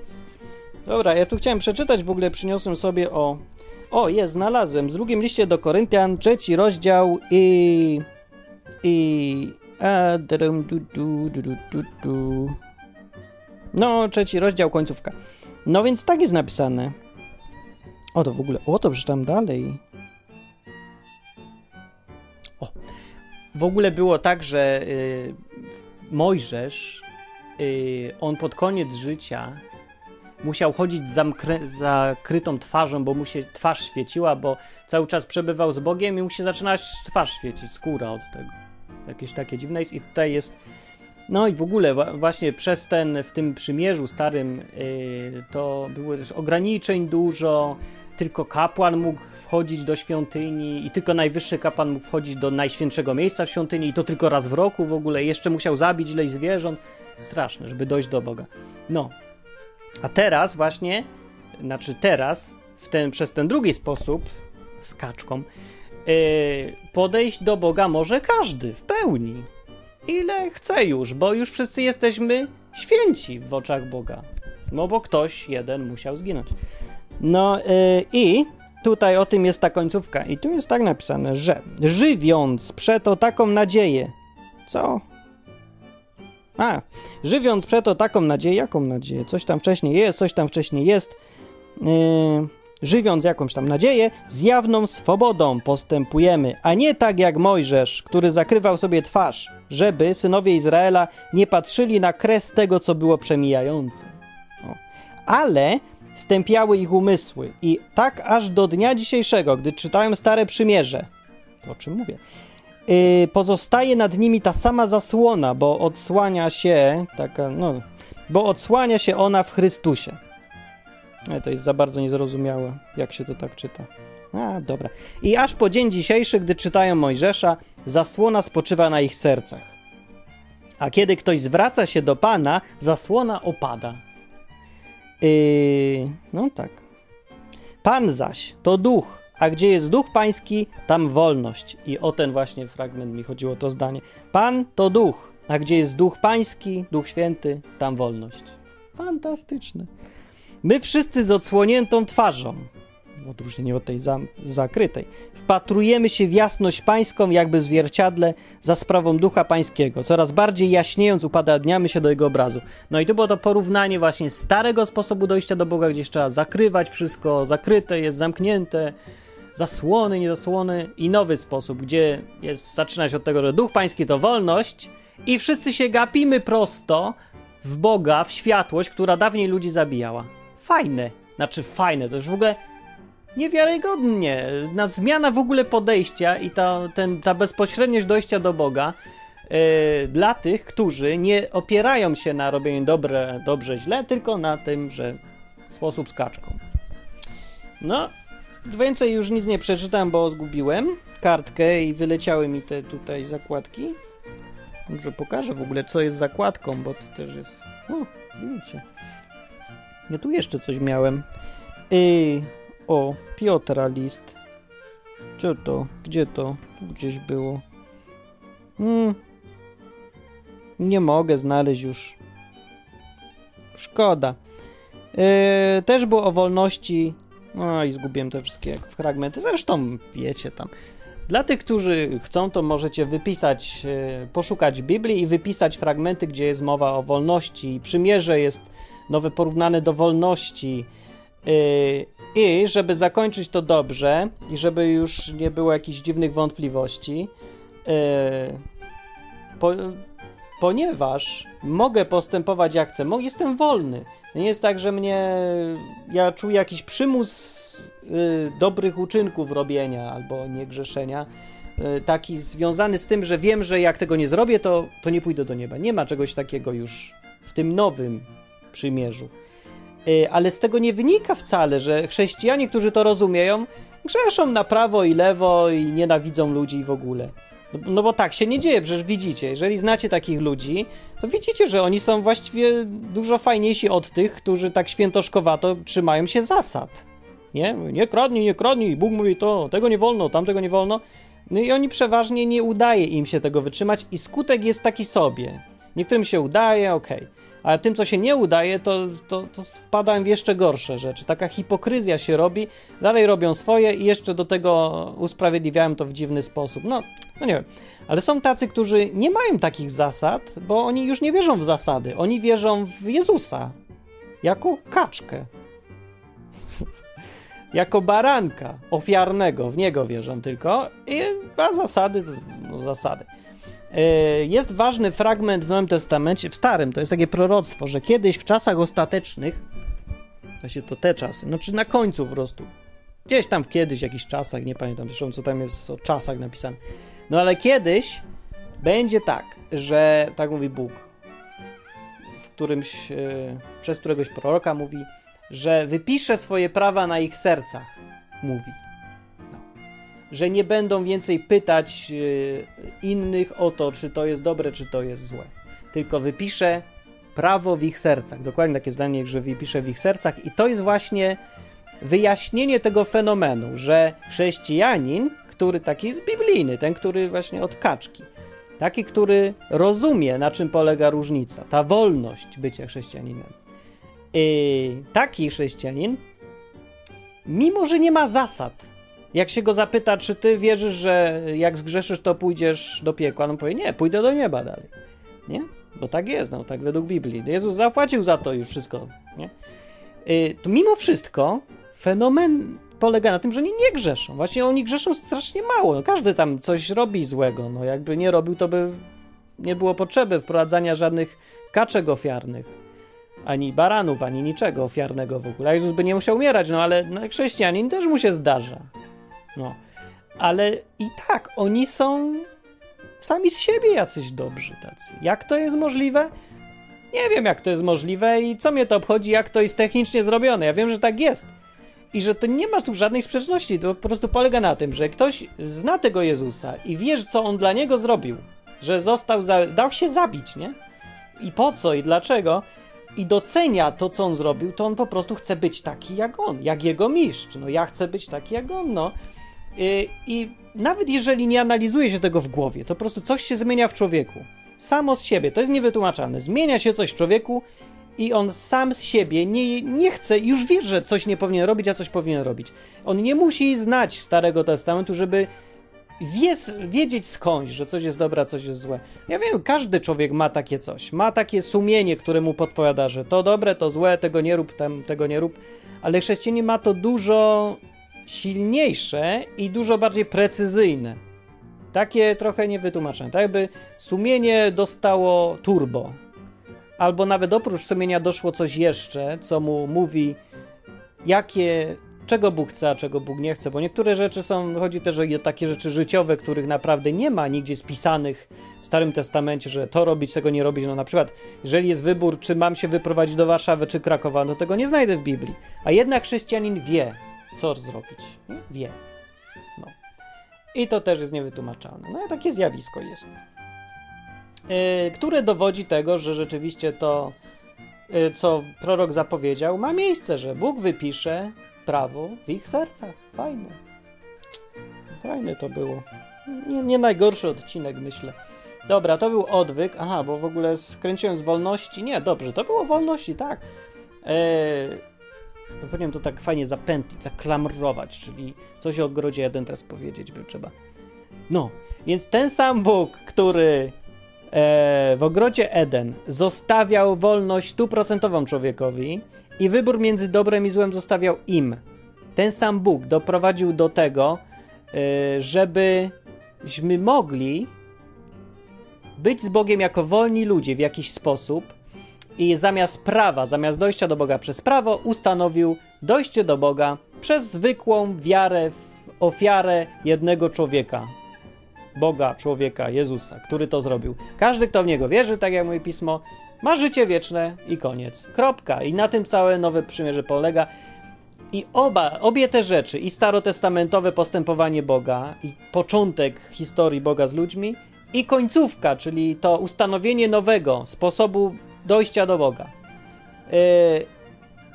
Dobra, ja tu chciałem przeczytać, w ogóle przyniosłem sobie o... O, jest, znalazłem, z drugim liście do Koryntian, trzeci rozdział i... i... A, dum, du, du, du, du, du. No, trzeci rozdział, końcówka. No więc tak jest napisane. O, to w ogóle, o, to przeczytam dalej. O, w ogóle było tak, że y, Mojżesz, y, on pod koniec życia musiał chodzić z zakrytą twarzą, bo mu się twarz świeciła, bo cały czas przebywał z Bogiem i mu się zaczyna twarz świecić, skóra od tego. Jakieś takie dziwne jest i tutaj jest no i w ogóle właśnie przez ten, w tym przymierzu starym yy, to było też ograniczeń dużo, tylko kapłan mógł wchodzić do świątyni i tylko najwyższy kapłan mógł wchodzić do najświętszego miejsca w świątyni i to tylko raz w roku w ogóle. Jeszcze musiał zabić ileś zwierząt. Straszne, żeby dojść do Boga. No. A teraz właśnie, znaczy teraz, w ten, przez ten drugi sposób, z kaczką, yy, podejść do Boga może każdy w pełni ile chce już, bo już wszyscy jesteśmy święci w oczach Boga. No bo ktoś jeden musiał zginąć. No yy, i tutaj o tym jest ta końcówka. I tu jest tak napisane, że żywiąc przeto taką nadzieję. Co? A, żywiąc przeto taką nadzieję, jaką nadzieję? Coś tam wcześniej jest, coś tam wcześniej jest. Yy, żywiąc jakąś tam nadzieję, z jawną swobodą postępujemy, a nie tak jak Mojżesz, który zakrywał sobie twarz, żeby synowie Izraela nie patrzyli na kres tego, co było przemijające. O. Ale stępiały ich umysły i tak aż do dnia dzisiejszego, gdy czytają Stare Przymierze, to o czym mówię, yy, pozostaje nad nimi ta sama zasłona, bo odsłania się taka, no, bo odsłania się ona w Chrystusie. Ale to jest za bardzo niezrozumiałe, jak się to tak czyta. A, dobra. I aż po dzień dzisiejszy, gdy czytają Mojżesza, zasłona spoczywa na ich sercach. A kiedy ktoś zwraca się do Pana, zasłona opada. Yy, no tak. Pan zaś to duch, a gdzie jest duch pański, tam wolność. I o ten właśnie fragment mi chodziło to zdanie. Pan to duch, a gdzie jest duch pański, duch święty, tam wolność. Fantastyczne. My wszyscy z odsłoniętą twarzą, odróżnienie od tej za, zakrytej, wpatrujemy się w jasność pańską, jakby w zwierciadle, za sprawą ducha pańskiego. Coraz bardziej jaśniejąc, upadadniamy się do jego obrazu. No i to było to porównanie właśnie starego sposobu dojścia do Boga, gdzie trzeba zakrywać wszystko, zakryte jest, zamknięte, zasłony, niezasłony i nowy sposób, gdzie jest, zaczyna się od tego, że duch pański to wolność i wszyscy się gapimy prosto w Boga, w światłość, która dawniej ludzi zabijała fajne. Znaczy fajne, to już w ogóle niewiarygodnie. Na zmiana w ogóle podejścia i ta, ten, ta bezpośredniość dojścia do Boga yy, dla tych, którzy nie opierają się na robieniu dobre, dobrze, źle, tylko na tym, że sposób z kaczką. No, więcej już nic nie przeczytam, bo zgubiłem kartkę i wyleciały mi te tutaj zakładki. Może pokażę w ogóle, co jest zakładką, bo to też jest... O, zdjęcie. Ja tu jeszcze coś miałem. Ej, o, Piotra list. Co to? Gdzie to? Gdzieś było. Hmm. Nie mogę znaleźć już. Szkoda. Yy, też było o wolności. No i zgubiłem te wszystkie fragmenty. Zresztą wiecie tam. Dla tych, którzy chcą, to możecie wypisać, yy, poszukać Biblii i wypisać fragmenty, gdzie jest mowa o wolności. Przymierze jest nowe porównane do wolności. Yy, I żeby zakończyć to dobrze i żeby już nie było jakichś dziwnych wątpliwości, yy, po, ponieważ mogę postępować jak chcę, jestem wolny. Nie jest tak, że mnie. Ja czuję jakiś przymus y, dobrych uczynków robienia albo niegrzeszenia. Taki związany z tym, że wiem, że jak tego nie zrobię, to, to nie pójdę do nieba. Nie ma czegoś takiego już w tym nowym przymierzu. Y, ale z tego nie wynika wcale, że chrześcijanie, którzy to rozumieją, grzeszą na prawo i lewo i nienawidzą ludzi w ogóle. No, no bo tak się nie dzieje, przecież widzicie, jeżeli znacie takich ludzi, to widzicie, że oni są właściwie dużo fajniejsi od tych, którzy tak świętoszkowato trzymają się zasad. Nie? Nie kradnij, nie kradnij, Bóg mówi to, tego nie wolno, tamtego nie wolno. No i oni przeważnie nie udaje im się tego wytrzymać i skutek jest taki sobie. Niektórym się udaje, okej. A tym, co się nie udaje, to, to, to w jeszcze gorsze rzeczy. Taka hipokryzja się robi, dalej robią swoje i jeszcze do tego usprawiedliwiają to w dziwny sposób. No, no nie wiem. Ale są tacy, którzy nie mają takich zasad, bo oni już nie wierzą w zasady. Oni wierzą w Jezusa jako kaczkę. jako baranka ofiarnego. W niego wierzą tylko. I, a zasady to no, zasady. Yy, Jest ważny fragment w Nowym Testamencie, w Starym, to jest takie proroctwo, że kiedyś w czasach ostatecznych, właśnie to te czasy, no czy na końcu po prostu, gdzieś tam w kiedyś, jakichś czasach, nie pamiętam zresztą co tam jest o czasach napisane, no ale kiedyś będzie tak, że, tak mówi Bóg, w którymś, yy, przez któregoś proroka mówi, że wypisze swoje prawa na ich sercach, mówi że nie będą więcej pytać y, innych o to, czy to jest dobre, czy to jest złe. Tylko wypisze prawo w ich sercach. Dokładnie takie zdanie, że wypisze w ich sercach, i to jest właśnie wyjaśnienie tego fenomenu, że chrześcijanin, który taki jest biblijny, ten, który właśnie od kaczki, taki, który rozumie, na czym polega różnica, ta wolność bycia chrześcijaninem. I taki chrześcijanin, mimo że nie ma zasad, jak się go zapyta, czy ty wierzysz, że jak zgrzeszysz, to pójdziesz do piekła, no powie, nie, pójdę do nieba dalej. Nie? Bo tak jest, no, tak według Biblii. Jezus zapłacił za to już wszystko, nie? Yy, to mimo wszystko fenomen polega na tym, że oni nie grzeszą. Właśnie oni grzeszą strasznie mało. No, każdy tam coś robi złego. No, jakby nie robił, to by nie było potrzeby wprowadzania żadnych kaczek ofiarnych, ani baranów, ani niczego ofiarnego w ogóle. Jezus by nie musiał umierać, no ale no, chrześcijanin też mu się zdarza. No, ale i tak oni są sami z siebie jacyś dobrzy tacy. Jak to jest możliwe? Nie wiem, jak to jest możliwe i co mnie to obchodzi, jak to jest technicznie zrobione. Ja wiem, że tak jest. I że to nie ma tu żadnej sprzeczności. To po prostu polega na tym, że ktoś zna tego Jezusa i wie, co on dla niego zrobił. Że został, za... dał się zabić, nie? I po co i dlaczego? I docenia to, co on zrobił, to on po prostu chce być taki jak on, jak jego mistrz. No ja chcę być taki jak on, no. I, I nawet jeżeli nie analizuje się tego w głowie, to po prostu coś się zmienia w człowieku. Samo z siebie, to jest niewytłumaczalne. Zmienia się coś w człowieku i on sam z siebie nie, nie chce, już wie, że coś nie powinien robić, a coś powinien robić. On nie musi znać Starego Testamentu, żeby wiedzieć skądś, że coś jest dobre, a coś jest złe. Ja wiem, każdy człowiek ma takie coś. Ma takie sumienie, które mu podpowiada, że to dobre, to złe, tego nie rób, tem, tego nie rób. Ale chrześcijanin ma to dużo silniejsze i dużo bardziej precyzyjne. Takie trochę niewytłumaczone. Tak jakby sumienie dostało turbo. Albo nawet oprócz sumienia doszło coś jeszcze, co mu mówi, jakie, czego Bóg chce, a czego Bóg nie chce. Bo niektóre rzeczy są, chodzi też o takie rzeczy życiowe, których naprawdę nie ma nigdzie spisanych w Starym Testamencie, że to robić, tego nie robić. No na przykład, jeżeli jest wybór, czy mam się wyprowadzić do Warszawy, czy Krakowa, no tego nie znajdę w Biblii. A jednak chrześcijanin wie, co zrobić. Nie? Wie. No. I to też jest niewytłumaczalne. No i takie zjawisko jest. Yy, które dowodzi tego, że rzeczywiście to, yy, co prorok zapowiedział, ma miejsce, że Bóg wypisze prawo w ich sercach. Fajne. Fajne to było. Nie, nie najgorszy odcinek, myślę. Dobra, to był odwyk. Aha, bo w ogóle skręciłem z wolności. Nie, dobrze, to było wolności, tak. Eee, no powinienem to tak fajnie zapętlić, zaklamrować, czyli coś o ogrodzie jeden teraz powiedzieć by trzeba. No, więc ten sam Bóg, który e, w ogrodzie Eden zostawiał wolność stuprocentową człowiekowi i wybór między dobrem i złem zostawiał im. Ten sam Bóg doprowadził do tego, e, żebyśmy mogli być z Bogiem jako wolni ludzie w jakiś sposób i zamiast prawa, zamiast dojścia do Boga przez prawo, ustanowił dojście do Boga przez zwykłą wiarę w ofiarę jednego człowieka. Boga, człowieka, Jezusa, który to zrobił. Każdy, kto w niego wierzy, tak jak mówi pismo, ma życie wieczne i koniec. Kropka. I na tym całe nowe przymierze polega. I oba, obie te rzeczy, i starotestamentowe postępowanie Boga, i początek historii Boga z ludźmi, i końcówka, czyli to ustanowienie nowego sposobu dojścia do Boga. Yy,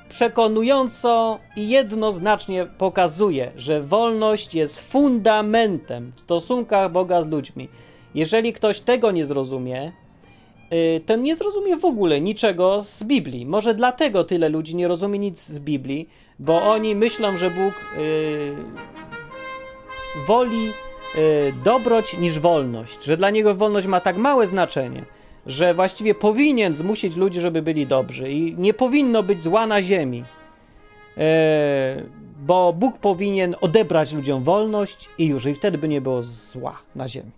przekonująco i jednoznacznie pokazuje, że wolność jest fundamentem w stosunkach Boga z ludźmi. Jeżeli ktoś tego nie zrozumie, yy, ten nie zrozumie w ogóle niczego z Biblii. Może dlatego tyle ludzi nie rozumie nic z Biblii, bo oni myślą, że Bóg yy, woli yy, dobroć niż wolność, że dla niego wolność ma tak małe znaczenie że właściwie powinien zmusić ludzi, żeby byli dobrzy i nie powinno być zła na ziemi. E, bo Bóg powinien odebrać ludziom wolność i już, i wtedy by nie było zła na ziemi.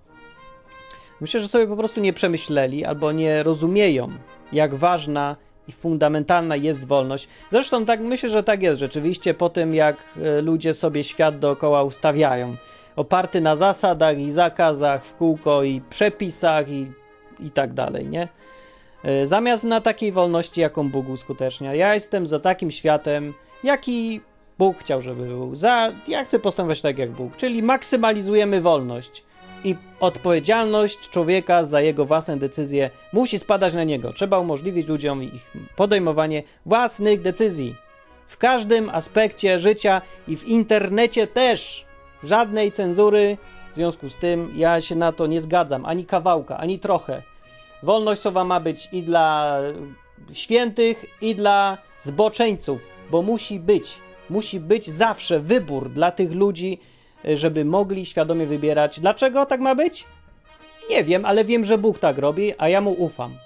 Myślę, że sobie po prostu nie przemyśleli albo nie rozumieją, jak ważna i fundamentalna jest wolność. Zresztą tak myślę, że tak jest rzeczywiście po tym, jak e, ludzie sobie świat dookoła ustawiają. Oparty na zasadach i zakazach w kółko i przepisach i i tak dalej, nie? E, zamiast na takiej wolności, jaką Bóg uskutecznia. Ja jestem za takim światem, jaki Bóg chciał, żeby był. Za, ja chcę postępować tak jak Bóg, czyli maksymalizujemy wolność i odpowiedzialność człowieka za jego własne decyzje musi spadać na niego. Trzeba umożliwić ludziom ich podejmowanie własnych decyzji. W każdym aspekcie życia i w internecie też. Żadnej cenzury, w związku z tym ja się na to nie zgadzam, ani kawałka, ani trochę. Wolność słowa ma być i dla świętych, i dla zboczeńców, bo musi być, musi być zawsze wybór dla tych ludzi, żeby mogli świadomie wybierać. Dlaczego tak ma być? Nie wiem, ale wiem, że Bóg tak robi, a ja mu ufam.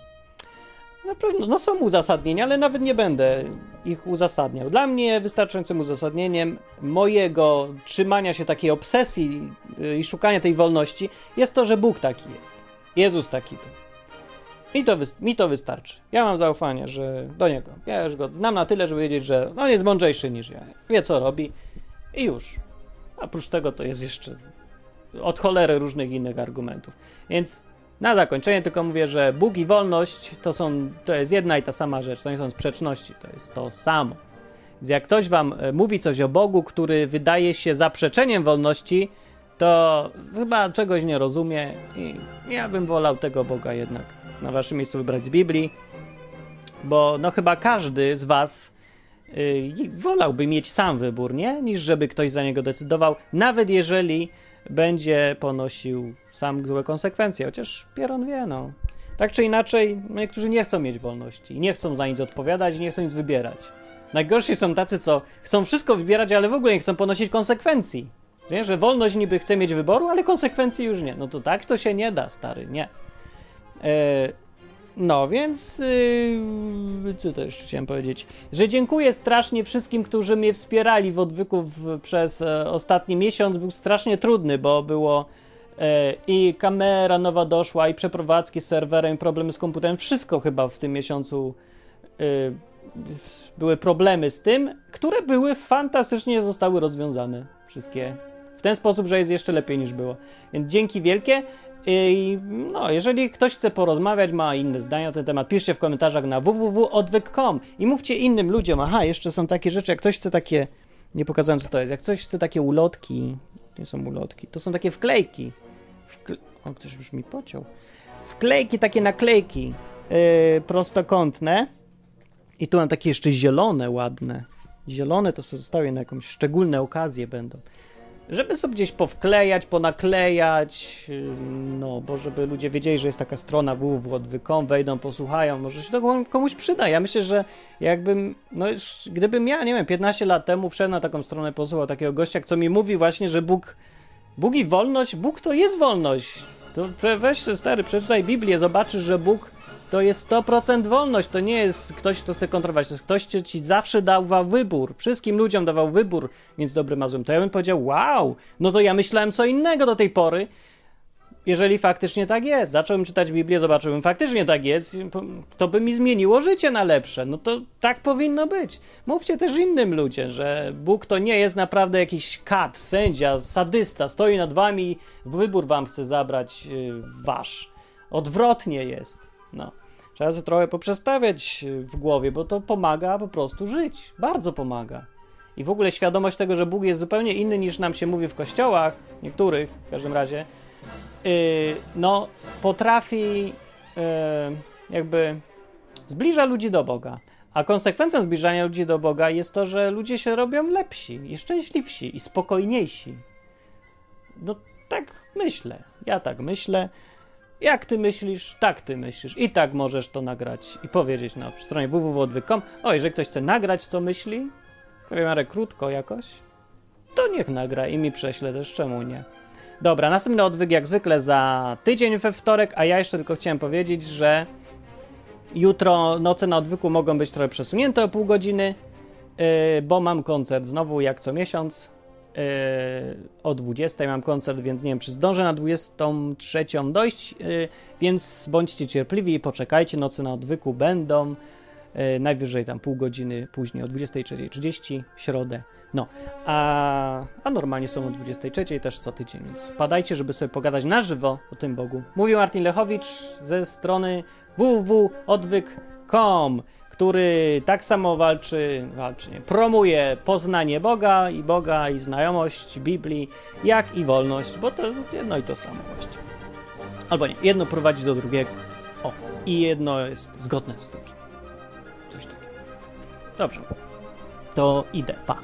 Na pewno, no są uzasadnienia, ale nawet nie będę ich uzasadniał. Dla mnie wystarczającym uzasadnieniem mojego trzymania się takiej obsesji y, i szukania tej wolności jest to, że Bóg taki jest. Jezus taki był. Mi to, mi to wystarczy. Ja mam zaufanie, że do niego. Ja już go znam na tyle, żeby wiedzieć, że on jest mądrzejszy niż ja. Wie, co robi i już. Oprócz tego to jest jeszcze od cholery różnych innych argumentów. Więc na zakończenie tylko mówię, że Bóg i wolność to, są, to jest jedna i ta sama rzecz, to nie są sprzeczności, to jest to samo. Więc jak ktoś wam e, mówi coś o Bogu, który wydaje się zaprzeczeniem wolności, to chyba czegoś nie rozumie i ja bym wolał tego Boga jednak na waszym miejscu wybrać z Biblii, bo no chyba każdy z was yy, wolałby mieć sam wybór, nie? Niż żeby ktoś za niego decydował, nawet jeżeli będzie ponosił sam złe konsekwencje, chociaż Pieron wie, no. Tak czy inaczej, niektórzy nie chcą mieć wolności, nie chcą za nic odpowiadać, nie chcą nic wybierać. Najgorsi są tacy, co chcą wszystko wybierać, ale w ogóle nie chcą ponosić konsekwencji. Nie? Że wolność niby chce mieć wyboru, ale konsekwencji już nie. No to tak to się nie da, stary, nie. E, no, więc yy, co to jeszcze chciałem powiedzieć? Że dziękuję strasznie wszystkim, którzy mnie wspierali w odwyku w, przez e, ostatni miesiąc. Był strasznie trudny, bo było e, i kamera nowa doszła, i przeprowadzki z serwerem, problemy z komputerem. Wszystko chyba w tym miesiącu e, były problemy z tym, które były fantastycznie zostały rozwiązane. Wszystkie. W ten sposób, że jest jeszcze lepiej niż było. Więc dzięki wielkie. I no, jeżeli ktoś chce porozmawiać, ma inne zdania na ten temat, piszcie w komentarzach na www.odwyk.com i mówcie innym ludziom, aha, jeszcze są takie rzeczy, jak ktoś chce takie, nie pokazałem co to jest, jak ktoś chce takie ulotki, nie są ulotki, to są takie wklejki, Wkle... o, ktoś już mi pociął, wklejki, takie naklejki yy, prostokątne i tu mam takie jeszcze zielone, ładne, zielone to zostały na jakąś szczególne okazje będą. Żeby sobie gdzieś powklejać, ponaklejać, yy, no, bo żeby ludzie wiedzieli, że jest taka strona www.odwy.com, wejdą, posłuchają, może się to komuś przyda. Ja myślę, że jakbym, no gdybym ja, nie wiem, 15 lat temu wszedł na taką stronę, posłuchał takiego gościa, co mi mówi właśnie, że Bóg, Bóg i wolność, Bóg to jest wolność. To weź stary, przeczytaj Biblię, zobaczysz, że Bóg to jest 100% wolność. To nie jest ktoś, kto chce kontrolować. To jest ktoś, kto ci zawsze dawał wybór. Wszystkim ludziom dawał wybór, więc dobry ma złym. To ja bym powiedział, wow, no to ja myślałem co innego do tej pory. Jeżeli faktycznie tak jest, zacząłem czytać Biblię, zobaczyłem, faktycznie tak jest, to by mi zmieniło życie na lepsze. No to tak powinno być. Mówcie też innym ludziom, że Bóg to nie jest naprawdę jakiś kat, sędzia, sadysta, stoi nad wami, wybór wam chce zabrać yy, wasz. Odwrotnie jest. No. Trzeba sobie trochę poprzestawiać w głowie, bo to pomaga po prostu żyć. Bardzo pomaga. I w ogóle świadomość tego, że Bóg jest zupełnie inny niż nam się mówi w kościołach, niektórych w każdym razie, yy, no potrafi yy, jakby zbliża ludzi do Boga. A konsekwencją zbliżania ludzi do Boga jest to, że ludzie się robią lepsi i szczęśliwsi i spokojniejsi. No tak myślę. Ja tak myślę. Jak ty myślisz, tak ty myślisz. I tak możesz to nagrać i powiedzieć na stronie www.odwyk.com. O, jeżeli ktoś chce nagrać, co myśli, powiem ale krótko jakoś, to niech nagra i mi prześle też, czemu nie. Dobra, następny odwyk jak zwykle za tydzień we wtorek, a ja jeszcze tylko chciałem powiedzieć, że jutro noce na odwyku mogą być trochę przesunięte o pół godziny, yy, bo mam koncert znowu jak co miesiąc o 20 mam koncert, więc nie wiem, czy zdążę na 23 dojść, yy, więc bądźcie cierpliwi i poczekajcie, noce na odwyku będą, yy, najwyżej tam pół godziny później, o 23.30 w środę. No, a, a normalnie są o 23.00 też co tydzień, więc wpadajcie, żeby sobie pogadać na żywo o tym Bogu. Mówił Martin Lechowicz ze strony www.odwyk.com który tak samo walczy, walczy nie, promuje poznanie Boga i Boga i znajomość Biblii, jak i wolność, bo to jedno i to samo właściwie. Albo nie, jedno prowadzi do drugiego. O, i jedno jest zgodne z drugim. Coś takiego. Dobrze. To idę, pa.